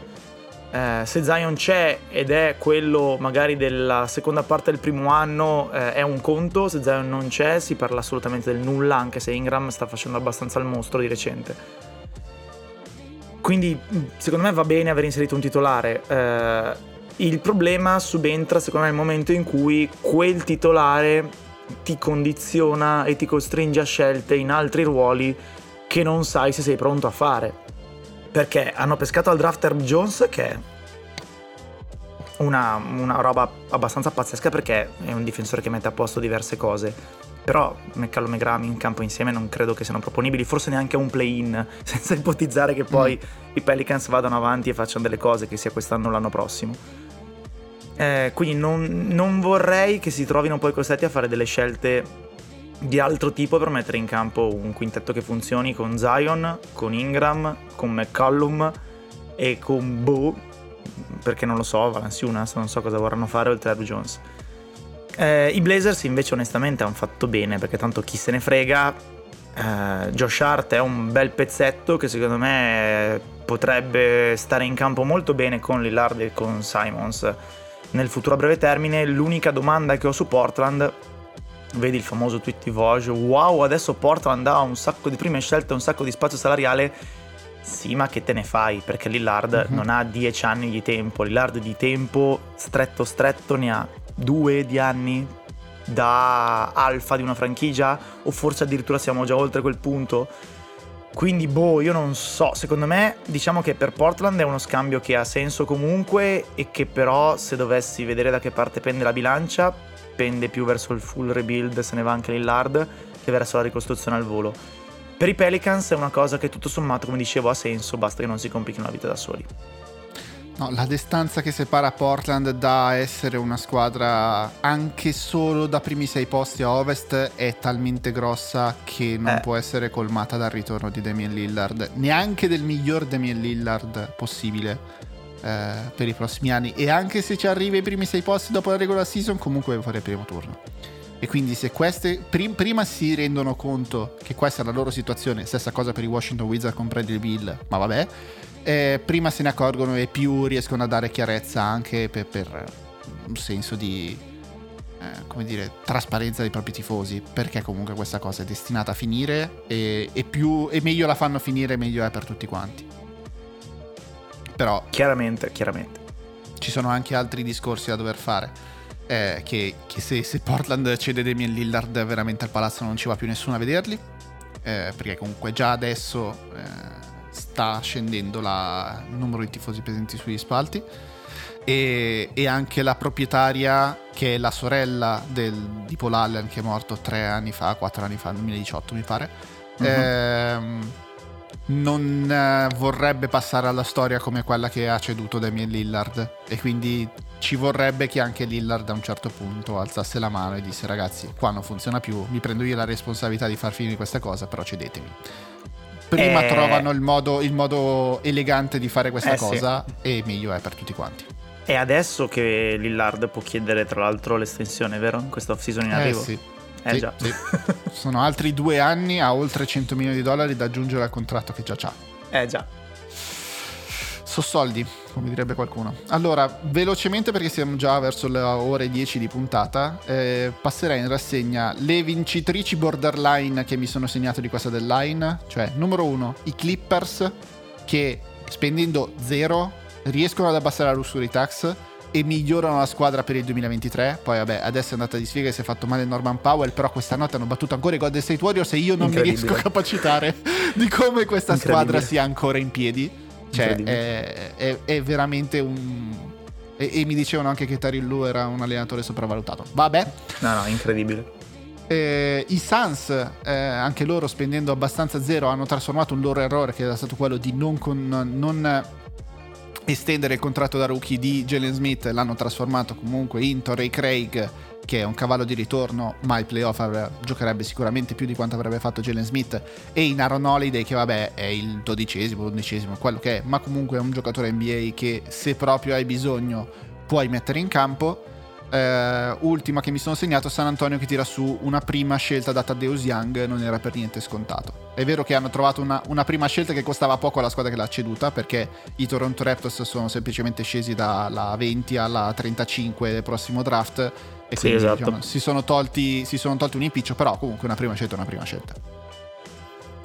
Eh, se Zion c'è ed è quello magari della seconda parte del primo anno eh, è un conto, se Zion non c'è si parla assolutamente del nulla anche se Ingram sta facendo abbastanza il mostro di recente. Quindi secondo me va bene aver inserito un titolare. Eh, il problema subentra secondo me nel momento in cui quel titolare ti condiziona e ti costringe a scelte in altri ruoli che non sai se sei pronto a fare. Perché hanno pescato al draft Herb Jones che è una, una, roba abbastanza pazzesca perché è un difensore che mette a posto diverse cose. Però McCallum e Graham in campo insieme non credo che siano proponibili forse neanche un play-in senza ipotizzare che poi mm. i Pelicans vadano avanti e facciano delle cose che sia quest'anno o l'anno prossimo eh, quindi non, non vorrei che si trovino poi costretti a fare delle scelte di altro tipo per mettere in campo un quintetto che funzioni con Zion, con Ingram, con McCollum e con Bo, perché non lo so, Valanciunas, non so cosa vorranno fare oltre a Jones. Eh, I Blazers invece onestamente hanno fatto bene perché tanto chi se ne frega. Eh, Josh Hart è un bel pezzetto che secondo me potrebbe stare in campo molto bene con Lillard e con Simons nel futuro a breve termine. L'unica domanda che ho su Portland vedi il famoso tweet di Vogue, wow adesso Portland ha un sacco di prime scelte, un sacco di spazio salariale, sì ma che te ne fai perché Lillard mm-hmm. non ha 10 anni di tempo, Lillard di tempo stretto stretto ne ha due di anni da alfa di una franchigia o forse addirittura siamo già oltre quel punto. Quindi, boh, io non so. Secondo me, diciamo che per Portland è uno scambio che ha senso comunque e che però, se dovessi vedere da che parte pende la bilancia, pende più verso il full rebuild, se ne va anche Lillard, che verso la ricostruzione al volo. Per i Pelicans è una cosa che tutto sommato, come dicevo, ha senso, basta che non si complichino la vita da soli. No, la distanza che separa Portland da essere una squadra anche solo da primi sei posti a ovest è talmente grossa che non eh. può essere colmata dal ritorno di Damien Lillard, neanche del miglior Damien Lillard possibile eh, per i prossimi anni e anche se ci arriva ai primi sei posti dopo la regular season comunque fare il primo turno e quindi se queste prim- prima si rendono conto che questa è la loro situazione stessa cosa per i Washington Wizards con Bradley Bill ma vabbè eh, prima se ne accorgono e più riescono a dare chiarezza anche per, per un senso di eh, come dire, trasparenza dei propri tifosi, perché comunque questa cosa è destinata a finire e, e, più, e meglio la fanno finire, meglio è per tutti quanti. Però chiaramente, chiaramente. Ci sono anche altri discorsi da dover fare. Eh, che, che se, se, Portland cede Damien Lillard veramente al palazzo non ci va più nessuno a vederli. Eh, perché comunque già adesso eh, sta scendendo la, il numero di tifosi presenti sugli spalti. E, e, anche la proprietaria, che è la sorella del, di Paul Allen, che è morto tre anni fa, quattro anni fa, nel 2018 mi pare. Uh-huh. Ehm, non eh, vorrebbe passare alla storia come quella che ha ceduto Damien Lillard e quindi ci vorrebbe che anche Lillard a un certo punto alzasse la mano e disse ragazzi qua non funziona più, mi prendo io la responsabilità di far finire questa cosa però cedetemi. Prima eh... trovano il modo, il modo, elegante di fare questa eh, cosa sì. e meglio è per tutti quanti. È adesso che Lillard può chiedere tra l'altro l'estensione, vero? In questa off-season in eh, arrivo? Sì. Eh sì, già. Sì. Sono altri due anni a oltre 100 milioni di dollari da aggiungere al contratto che già c'ha. Eh già. Sono soldi, come direbbe qualcuno. Allora, velocemente perché siamo già verso le ore 10 di puntata, eh, passerei in rassegna le vincitrici borderline che mi sono segnato di questa deadline, cioè numero uno, i Clippers che spendendo zero riescono ad abbassare la luxury tax e migliorano la squadra per il 2023. Poi vabbè, adesso è andata di sfiga e si è fatto male Norman Powell, però questa notte hanno battuto ancora i Golden State Warriors e io non mi riesco a capacitare di come questa squadra sia ancora in piedi. Cioè, è, è, è, veramente un... E, e, mi dicevano anche che Tarillu era un allenatore sopravvalutato. Vabbè. No, no, incredibile. Eh, I Suns, eh, anche loro spendendo abbastanza zero, hanno trasformato un loro errore che era stato quello di non, con, non estendere il contratto da rookie di Jalen Smith, l'hanno trasformato comunque in Torrey Craig, che è un cavallo di ritorno, ma il playoff avrebbe, giocherebbe sicuramente più di quanto avrebbe fatto Jalen Smith, e in Aaron Holiday, che vabbè è il dodicesimo, undicesimo, quello che è, ma comunque è un giocatore NBA che se proprio hai bisogno puoi mettere in campo eh, ultima che mi sono segnato, San Antonio che tira su una prima scelta data a Deus Young, non era per niente scontato. È vero che hanno trovato una, una prima scelta che costava poco alla squadra che l'ha ceduta, perché i Toronto Raptors sono semplicemente scesi dalla 20 alla 35 del prossimo draft. E sì, quindi esatto. diciamo, si, sono tolti, si sono tolti un impiccio, però comunque una prima scelta è una prima scelta.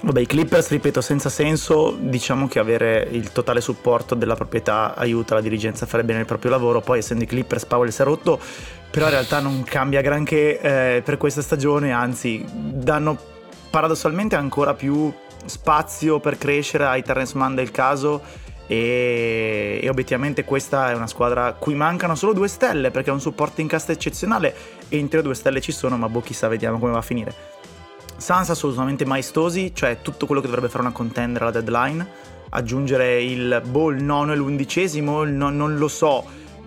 Vabbè, i Clippers, ripeto, senza senso, diciamo che avere il totale supporto della proprietà aiuta la dirigenza a fare bene il proprio lavoro, poi essendo i Clippers Powell si è rotto, però in realtà non cambia granché eh, per questa stagione, anzi danno paradossalmente ancora più spazio per crescere ai Terrence Mann del caso e, e, obiettivamente questa è una squadra cui mancano solo due stelle perché ha un supporto in casta eccezionale e in teoria due stelle ci sono ma boh chissà vediamo come va a finire. Sans assolutamente maestosi, cioè tutto quello che dovrebbe fare una contender alla deadline, aggiungere il boh, il nono e l'undicesimo, no, non lo so,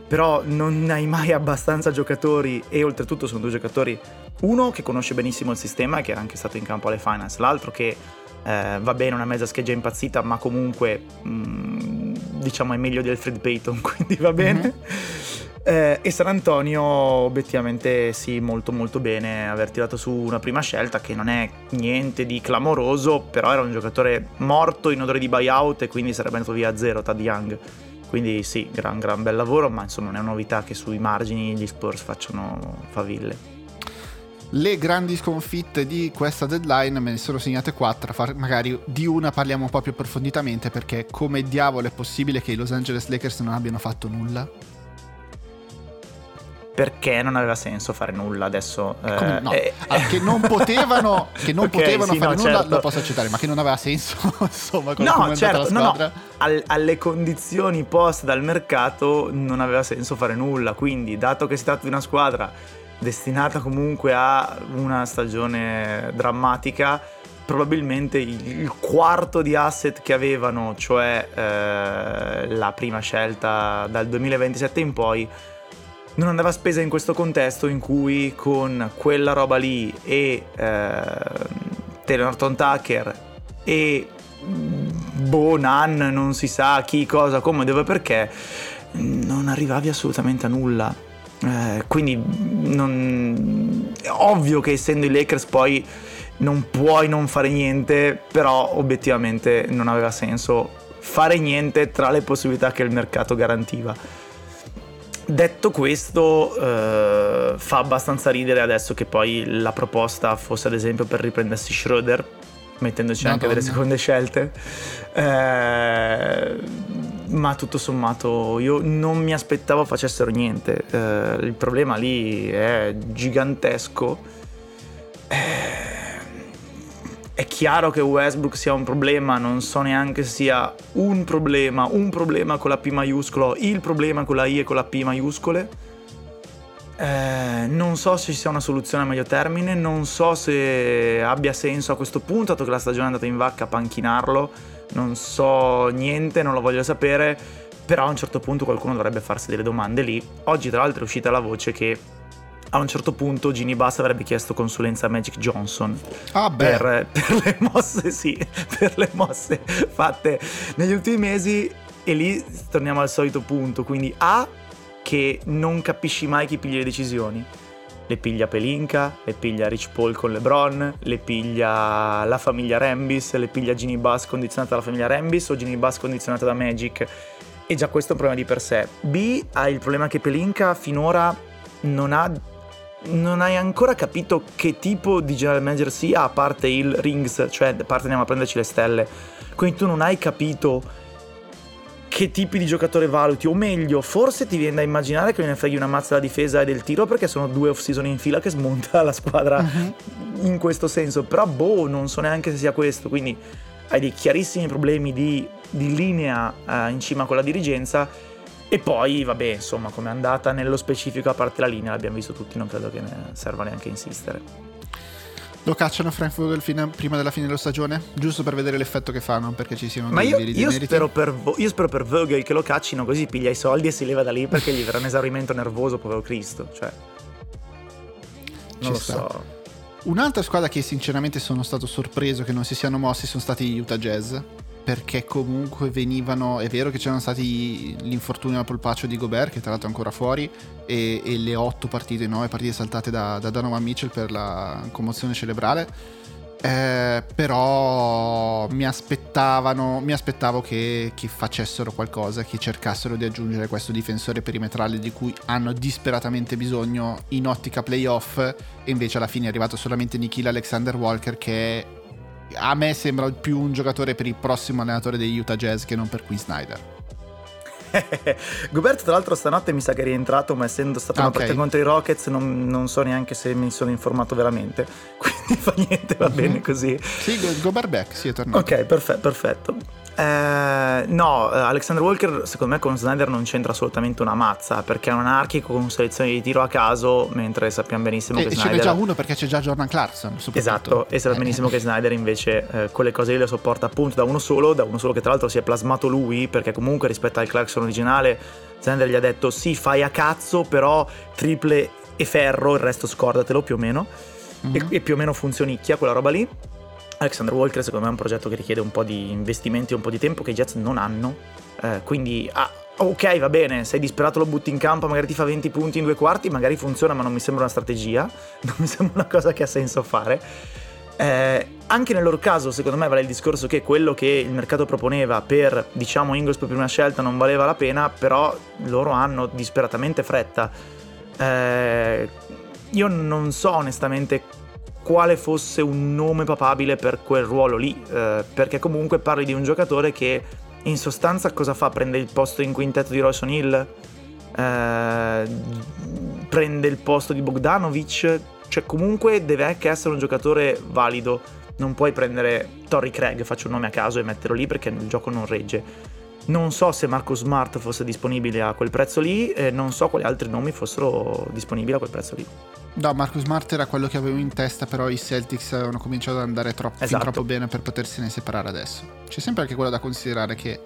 però non hai mai abbastanza giocatori e oltretutto sono due giocatori, uno che conosce benissimo il sistema e che era anche stato in campo alle finals, l'altro che eh, va bene, una mezza scheggia impazzita, ma comunque mh, mm, diciamo è meglio di Alfred Payton, quindi va bene. Mm-hmm. Eh, e San Antonio obiettivamente sì, molto molto bene aver tirato su una prima scelta che non è niente di clamoroso, però era un giocatore morto in odore di buyout e quindi sarebbe andato via a zero Tad Young. Quindi sì, gran gran bel lavoro, ma insomma non è una novità che sui margini gli Spurs facciano faville. Le grandi sconfitte di questa deadline me ne sono segnate quattro, magari di una parliamo un po' più approfonditamente perché come diavolo è possibile che i Los Angeles Lakers non abbiano fatto nulla? perché non aveva senso fare nulla adesso. Eh, no. eh, allora, che non potevano, che non okay, potevano sì, fare no, nulla certo. lo posso accettare, ma che non aveva senso, insomma, no, certo, no, no. All, alle condizioni poste dal mercato non aveva senso fare nulla, quindi dato che si tratta di una squadra destinata comunque a una stagione drammatica, probabilmente il, quarto di asset che avevano, cioè eh, la prima scelta dal 2027 in poi, non andava spesa in questo contesto in cui con quella roba lì e eh, Taylor Tucker e Bonan, non si sa chi, cosa, come, dove, perché, non arrivavi assolutamente a nulla. Eh, quindi non... ovvio che essendo i Lakers poi non puoi non fare niente, però obiettivamente non aveva senso fare niente tra le possibilità che il mercato garantiva. Detto questo, eh, fa abbastanza ridere adesso che poi la proposta fosse ad esempio per riprendersi Schroeder, mettendoci Madonna. anche delle seconde scelte. Eh, ma tutto sommato io non mi aspettavo facessero niente. Eh, il problema lì è gigantesco. Eh, è chiaro che Westbrook sia un problema, non so neanche se sia un problema, un problema con la P maiuscolo, il problema con la I e con la P maiuscole. Eh, non so se ci sia una soluzione a medio termine, non so se abbia senso a questo punto, dato che la stagione è andata in vacca, panchinarlo. Non so niente, non lo voglio sapere, però a un certo punto qualcuno dovrebbe farsi delle domande lì. Oggi tra l'altro è uscita la voce che a un certo punto Ginny Bass avrebbe chiesto consulenza a Magic Johnson ah, per, per, le mosse, sì, per le mosse fatte negli ultimi mesi e lì torniamo al solito punto, quindi A che non capisci mai chi piglia le decisioni. Le piglia Pelinka, le piglia Rich Paul con LeBron, le piglia la famiglia Rambis, le piglia Ginny Bass condizionata dalla famiglia Rambis o Ginny Bass condizionata da Magic. E già questo è un problema di per sé. B ha il problema che Pelinka finora non ha non hai ancora capito che tipo di general manager sia a parte il rings, cioè a parte andiamo a prenderci le stelle. Quindi tu non hai capito che tipi di giocatore valuti, o meglio, forse ti viene da immaginare che non ne freghi una mazza della difesa e del tiro perché sono due off-season in fila che smonta la squadra uh-huh. in questo senso. Però boh, non so neanche se sia questo, quindi hai dei chiarissimi problemi di, di linea uh, in cima con la dirigenza e poi, vabbè, insomma, come è andata nello specifico, a parte la linea, l'abbiamo visto tutti, non credo che ne serva neanche insistere. Lo cacciano Frankfurt fine, prima della fine della stagione? Giusto per vedere l'effetto che fanno, perché ci siano Ma dei io, veri io spero per, Vo- io spero per Vogel che lo caccino così piglia i soldi e si leva da lì perché gli verrà un esaurimento nervoso, povero Cristo. Cioè, Ci non lo sta. so. Un'altra squadra che sinceramente sono stato sorpreso che non si siano mossi sono stati gli Utah Jazz. Perché comunque venivano. È vero che c'erano stati l'infortunio al polpaccio di Gobert, che tra l'altro è ancora fuori, e, e le otto partite, nove partite saltate da, da Donovan Mitchell per la commozione cerebrale. Eh, però mi aspettavano mi aspettavo che, che facessero qualcosa che cercassero di aggiungere questo difensore perimetrale di cui hanno disperatamente bisogno in ottica playoff e invece alla fine è arrivato solamente Nikhil Alexander Walker che a me sembra più un giocatore per il prossimo allenatore degli Utah Jazz che non per Quinn Snyder Gobert, tra l'altro, stanotte mi sa che è rientrato, ma essendo stata Ah, una ok. partita contro i Rockets, non, non so neanche se mi sono informato veramente. Quindi fa niente, va Mhm. bene così. sì Go- Gobert back sì è tornato Ok, perfe- perfetto. Eh, no, eh, Alexander Walker secondo me con Snyder non c'entra assolutamente una mazza perché è un anarchico con selezioni di tiro a caso, mentre sappiamo benissimo e, che e ce Snyder n'è già uno perché c'è già Jordan Clarkson. Esatto, e sappiamo Eh, benissimo che Snyder invece eh, quelle cose lì le sopporta appunto da uno solo, da uno solo che tra l'altro si è plasmato lui, perché comunque rispetto al Clarkson originale Snyder gli ha detto sì fai a cazzo, però triple e ferro, il resto scordatelo più o meno, mhm. e, e più o meno funzionicchia quella roba lì. Alexander Walker secondo me è un progetto che richiede un po' di investimenti e un po' di tempo che i Jets non hanno, eh, quindi ah, ok va bene, sei disperato lo butti in campo, magari ti fa 20 punti in due quarti, magari funziona ma non mi sembra una strategia, non mi sembra una cosa che ha senso fare. Eh, anche nel loro caso, secondo me, vale il discorso che quello che il mercato proponeva per, diciamo, Ingles per prima scelta non valeva la pena, però loro hanno disperatamente fretta. Eh, io non so onestamente quale fosse un nome papabile per quel ruolo lì, eh, perché comunque parli di un giocatore che in sostanza cosa fa? Prende il posto in quintetto di Royce O'Neill? Eh, prende il posto di Bogdanovic? Cioè comunque deve anche essere un giocatore valido, non puoi prendere Torrey Craig, faccio un nome a caso e metterlo lì perché il gioco non regge. Non so se Marco Smart fosse disponibile a quel prezzo lì e non so quali altri nomi fossero disponibili a quel prezzo lì. No, Marcus Smart era quello che avevo in testa, però i Celtics avevano cominciato ad andare troppo, Esatto. troppo bene per potersene separare adesso. C'è sempre anche quello da considerare che eh,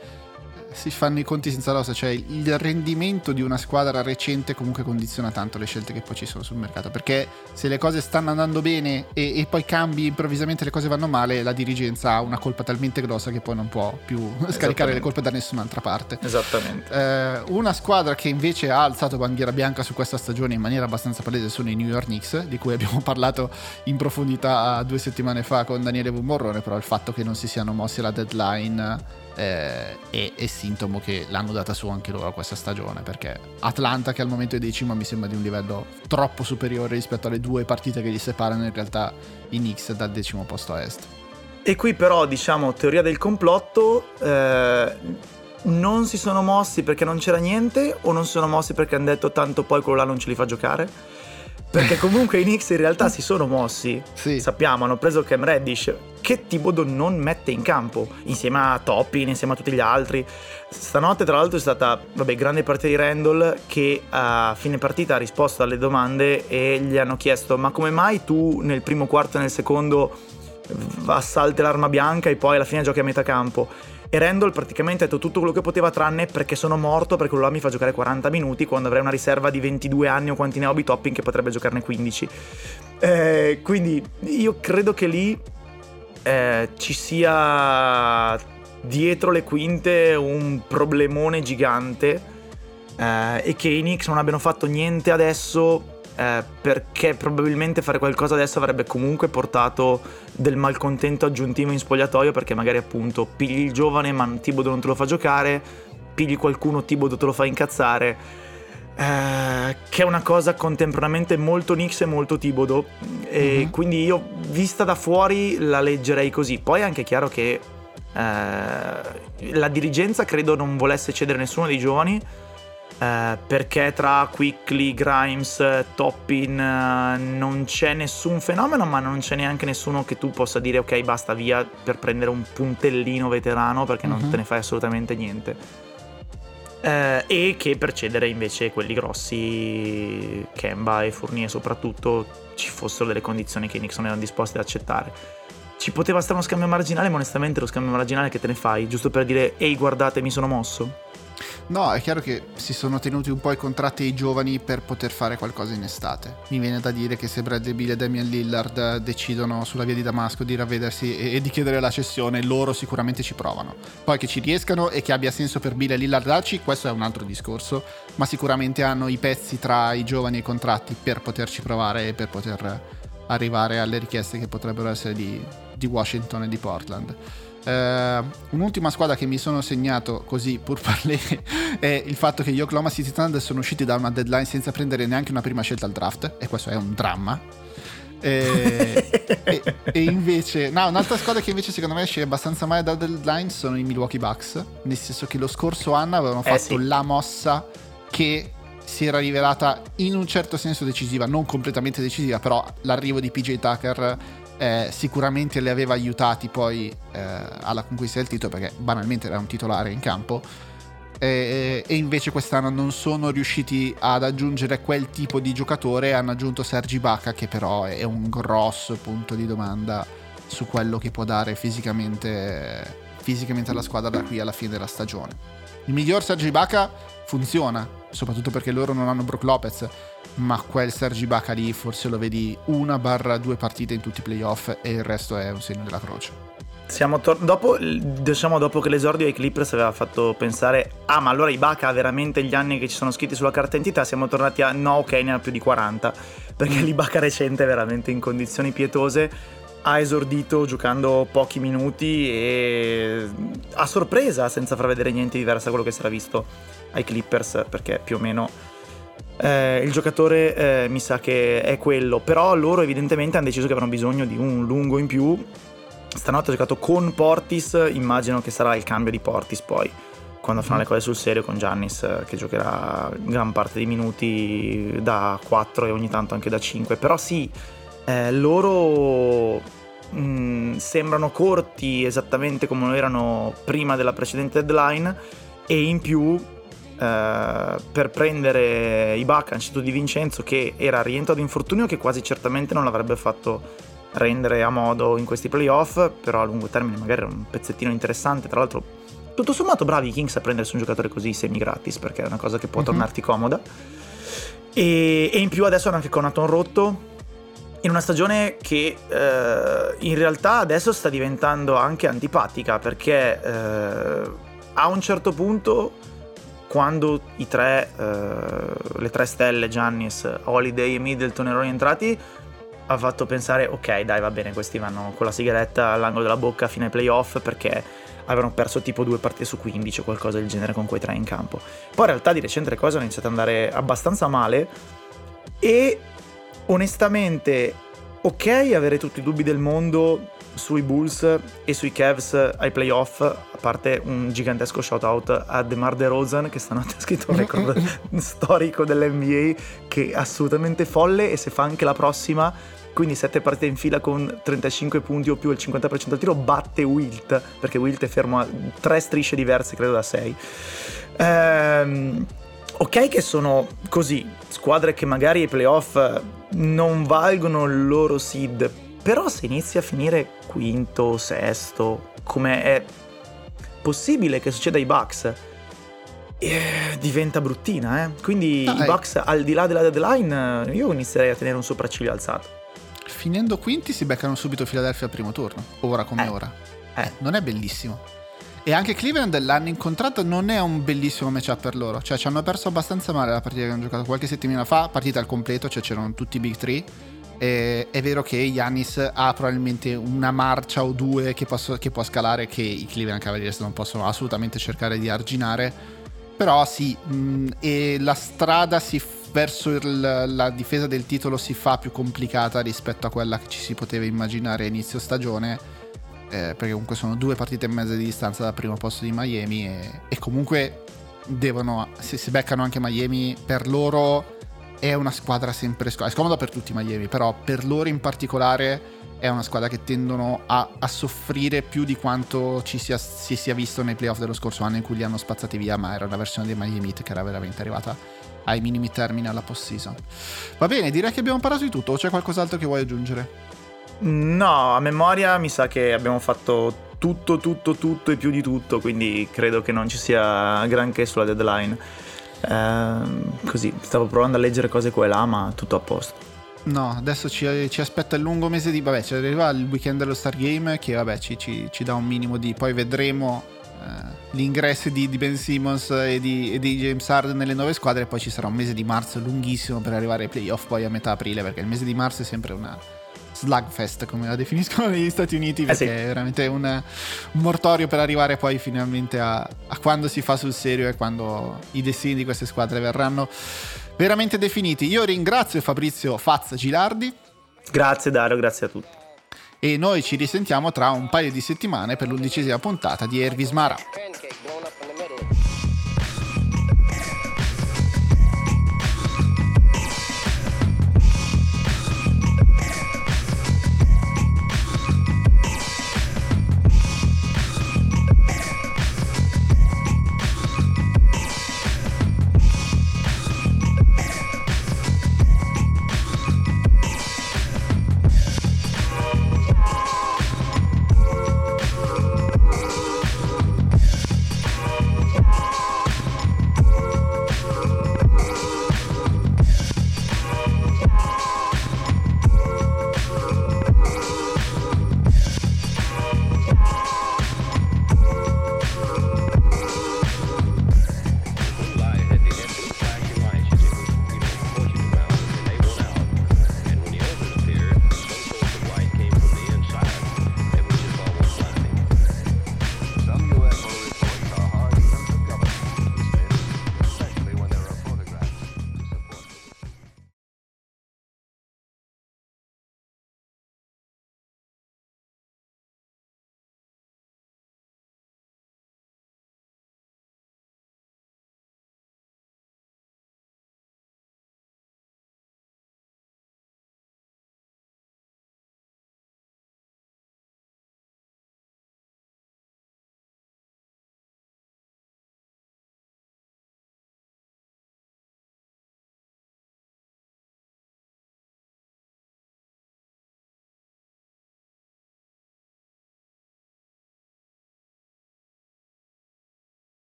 si fanno i conti senza l'ossa, cioè il rendimento di una squadra recente comunque condiziona tanto le scelte che poi ci sono sul mercato, perché se le cose stanno andando bene e, e poi cambi improvvisamente le cose vanno male, la dirigenza ha una colpa talmente grossa che poi non può più scaricare le colpe da nessun'altra parte. Esattamente. Eh, una squadra che invece ha alzato bandiera bianca su questa stagione in maniera abbastanza palese sono i New York Knicks, di cui abbiamo parlato in profondità due settimane fa con Daniele Vumorrone, però il fatto che non si siano mossi alla deadline eh, è, è sintomo che l'hanno data su anche loro questa stagione, perché Atlanta che al momento è decima mi sembra di un livello troppo superiore rispetto alle due partite che li separano in realtà i Knicks dal decimo posto a est. E qui però, diciamo, teoria del complotto, eh, non si sono mossi perché non c'era niente o non si sono mossi perché hanno detto tanto poi quello là non ce li fa giocare? Perché comunque i Knicks in realtà si sono mossi, Sì. sappiamo, hanno preso Cam Reddish, che Thibodeau non mette in campo, insieme a Toppin, insieme a tutti gli altri. Stanotte tra l'altro è stata, vabbè, grande partita di Randall che a fine partita ha risposto alle domande e gli hanno chiesto ma come mai tu nel primo quarto e nel secondo assalti l'arma bianca e poi alla fine giochi a metà campo. E Randall praticamente ha detto tutto quello che poteva tranne perché sono morto perché quello là mi fa giocare 40 minuti quando avrei una riserva di 22 anni o quanti ne ho Obi Topping che potrebbe giocarne 15. Eh, quindi io credo che lì eh, ci sia dietro le quinte un problemone gigante eh, e che i Knicks non abbiano fatto niente adesso eh, perché probabilmente fare qualcosa adesso avrebbe comunque portato del malcontento aggiuntivo in spogliatoio perché magari appunto pigli il giovane ma Tibodo non te lo fa giocare, pigli qualcuno Tibodo te lo fa incazzare. eh, che è una cosa contemporaneamente molto Nix e molto Tibodo e Mhm. quindi io vista da fuori la leggerei così poi è anche chiaro che eh, la dirigenza credo non volesse cedere nessuno dei giovani eh, perché tra Quickly, Grimes, Toppin eh, non c'è nessun fenomeno, ma non c'è neanche nessuno che tu possa dire ok basta via per prendere un puntellino veterano perché non Mhm. te ne fai assolutamente niente. eh, e che per cedere invece quelli grossi, Kemba e Fournier soprattutto, ci fossero delle condizioni che i Knicks non erano disposti ad accettare. Ci poteva stare uno scambio marginale, ma onestamente lo scambio marginale che te ne fai, giusto per dire ehi guardate mi sono mosso? No, è chiaro che si sono tenuti un po' i contratti ai giovani per poter fare qualcosa in estate. Mi viene da dire che se Bradley Bill e Damian Lillard decidono sulla via di Damasco di ravvedersi e, e di chiedere la cessione, loro sicuramente ci provano. Poi che ci riescano e che abbia senso per Bill e Lillard darci, questo è un altro discorso, ma sicuramente hanno i pezzi tra i giovani e i contratti per poterci provare e per poter arrivare alle richieste che potrebbero essere di, di Washington e di Portland. Uh, un'ultima squadra che mi sono segnato così pur parlé è il fatto che gli Oklahoma City Thunder sono usciti da una deadline senza prendere neanche una prima scelta al draft e questo è un dramma e, e, e, invece no, un'altra squadra che invece secondo me esce abbastanza male dal deadline sono i Milwaukee Bucks nel senso che lo scorso anno avevano eh, fatto sì. la mossa che si era rivelata in un certo senso decisiva non completamente decisiva però l'arrivo di PJ Tucker eh, sicuramente li aveva aiutati poi eh, alla conquista del titolo perché banalmente era un titolare in campo. E, e, invece quest'anno non sono riusciti ad aggiungere quel tipo di giocatore. Hanno aggiunto Sergi Bacca che però è un grosso punto di domanda su quello che può dare fisicamente, fisicamente alla squadra da qui alla fine della stagione. Il miglior Sergi Bacca funziona soprattutto perché loro non hanno Brook Lopez ma quel Sergi Baca lì forse lo vedi una barra due partite in tutti i playoff e il resto è un segno della croce. Siamo tor- dopo, diciamo dopo che l'esordio ai Clippers aveva fatto pensare ah ma allora Ibaka ha veramente gli anni che ci sono scritti sulla carta identità siamo tornati a no ok ne ha più di 40 perché l'Ibaka recente è veramente in condizioni pietose ha esordito giocando pochi minuti e a sorpresa senza far vedere niente di diverso da quello che si era visto ai Clippers perché più o meno eh, il giocatore eh, mi sa che è quello, però loro evidentemente hanno deciso che avranno bisogno di un lungo in più. Stanotte ha giocato con Portis, immagino che sarà il cambio di Portis poi, quando faranno le cose sul serio con Giannis eh, che giocherà gran parte dei minuti da 4 e ogni tanto anche da 5. Però sì, eh, loro mh, mm, sembrano corti esattamente come lo erano prima della precedente deadline e in più Uh, per prendere Ibaka anziché di Vincenzo che era rientrato infortunio che quasi certamente non l'avrebbe fatto rendere a modo in questi playoff però a lungo termine magari era un pezzettino interessante tra l'altro tutto sommato bravi i Kings a prendersi un giocatore così semi gratis perché è una cosa che può mm-hmm. tornarti comoda e, e, in più adesso hanno anche Conaton rotto in una stagione che uh, in realtà adesso sta diventando anche antipatica perché uh, a un certo punto quando i tre, eh, le tre stelle, Giannis, Holiday e Middleton erano rientrati, ha fatto pensare, ok dai va bene, questi vanno con la sigaretta all'angolo della bocca fino ai playoff perché avevano perso tipo due partite su 15 o qualcosa del genere con quei tre in campo. Poi in realtà di recente le cose hanno iniziato ad andare abbastanza male e onestamente ok avere tutti i dubbi del mondo sui Bulls e sui Cavs ai playoff, a parte un gigantesco shout out a DeMar DeRozan che stanotte ha scritto un record storico dell'NBA che è assolutamente folle e se fa anche la prossima, quindi sette partite in fila con 35 punti o più il 50% al tiro, batte Wilt, perché Wilt è fermo a tre strisce diverse, credo da 6. Ehm, ok che sono così, squadre che magari ai playoff non valgono il loro seed, però se inizi a finire quinto, sesto, come è possibile che succeda ai Bucks, eh, diventa bruttina, eh. Quindi no, i Bucks al di là della deadline io inizierei a tenere un sopracciglio alzato. Finendo quinti si beccano subito Philadelphia al primo turno, ora come eh. ora. Eh. Non è bellissimo. E anche Cleveland l'hanno incontrato non è un bellissimo matchup per loro. Cioè ci hanno perso abbastanza male la partita che hanno giocato qualche settimana fa, partita al completo, cioè c'erano tutti i big three eh, è vero che Yanis ha probabilmente una marcia o due che, posso, che, può scalare che i Cleveland Cavaliers non possono assolutamente cercare di arginare. Però sì, mh, e la strada si, verso il, la difesa del titolo si fa più complicata rispetto a quella che ci si poteva immaginare a inizio stagione. Eh, perché comunque sono due partite e mezza di distanza dal primo posto di Miami e, e comunque devono, se si beccano anche Miami, per loro è una squadra sempre scomoda. È scomoda per tutti i Miami, però per loro in particolare è una squadra che tendono a, a soffrire più di quanto ci sia, si sia visto nei playoff dello scorso anno in cui li hanno spazzati via, ma era una versione dei Miami Heat che era veramente arrivata ai minimi termini alla post-season. Va bene, direi che abbiamo parlato di tutto, o c'è qualcos'altro che vuoi aggiungere? No, a memoria mi sa che abbiamo fatto tutto, tutto, tutto e più di tutto, quindi credo che non ci sia granché sulla deadline. Eh, così, stavo provando a leggere cose qua e là, ma tutto a posto. No, adesso ci, ci, aspetta il lungo mese di... Vabbè, ci arriva il weekend dello Star Game che vabbè ci, ci, ci dà un minimo di... Poi vedremo eh, l'ingresso di, di, Ben Simmons e di, e di, James Harden nelle nuove squadre e poi ci sarà un mese di marzo lunghissimo per arrivare ai playoff poi a metà aprile perché il mese di marzo è sempre una slugfest come la definiscono negli Stati Uniti perché eh sì. è veramente un, un, mortorio per arrivare poi finalmente a, a quando si fa sul serio e quando i destini di queste squadre verranno veramente definiti. Io ringrazio Fabrizio Faz Gilardi. Grazie Dario, grazie a tutti. E noi ci risentiamo tra un paio di settimane per l'undicesima puntata di Ervis Mara.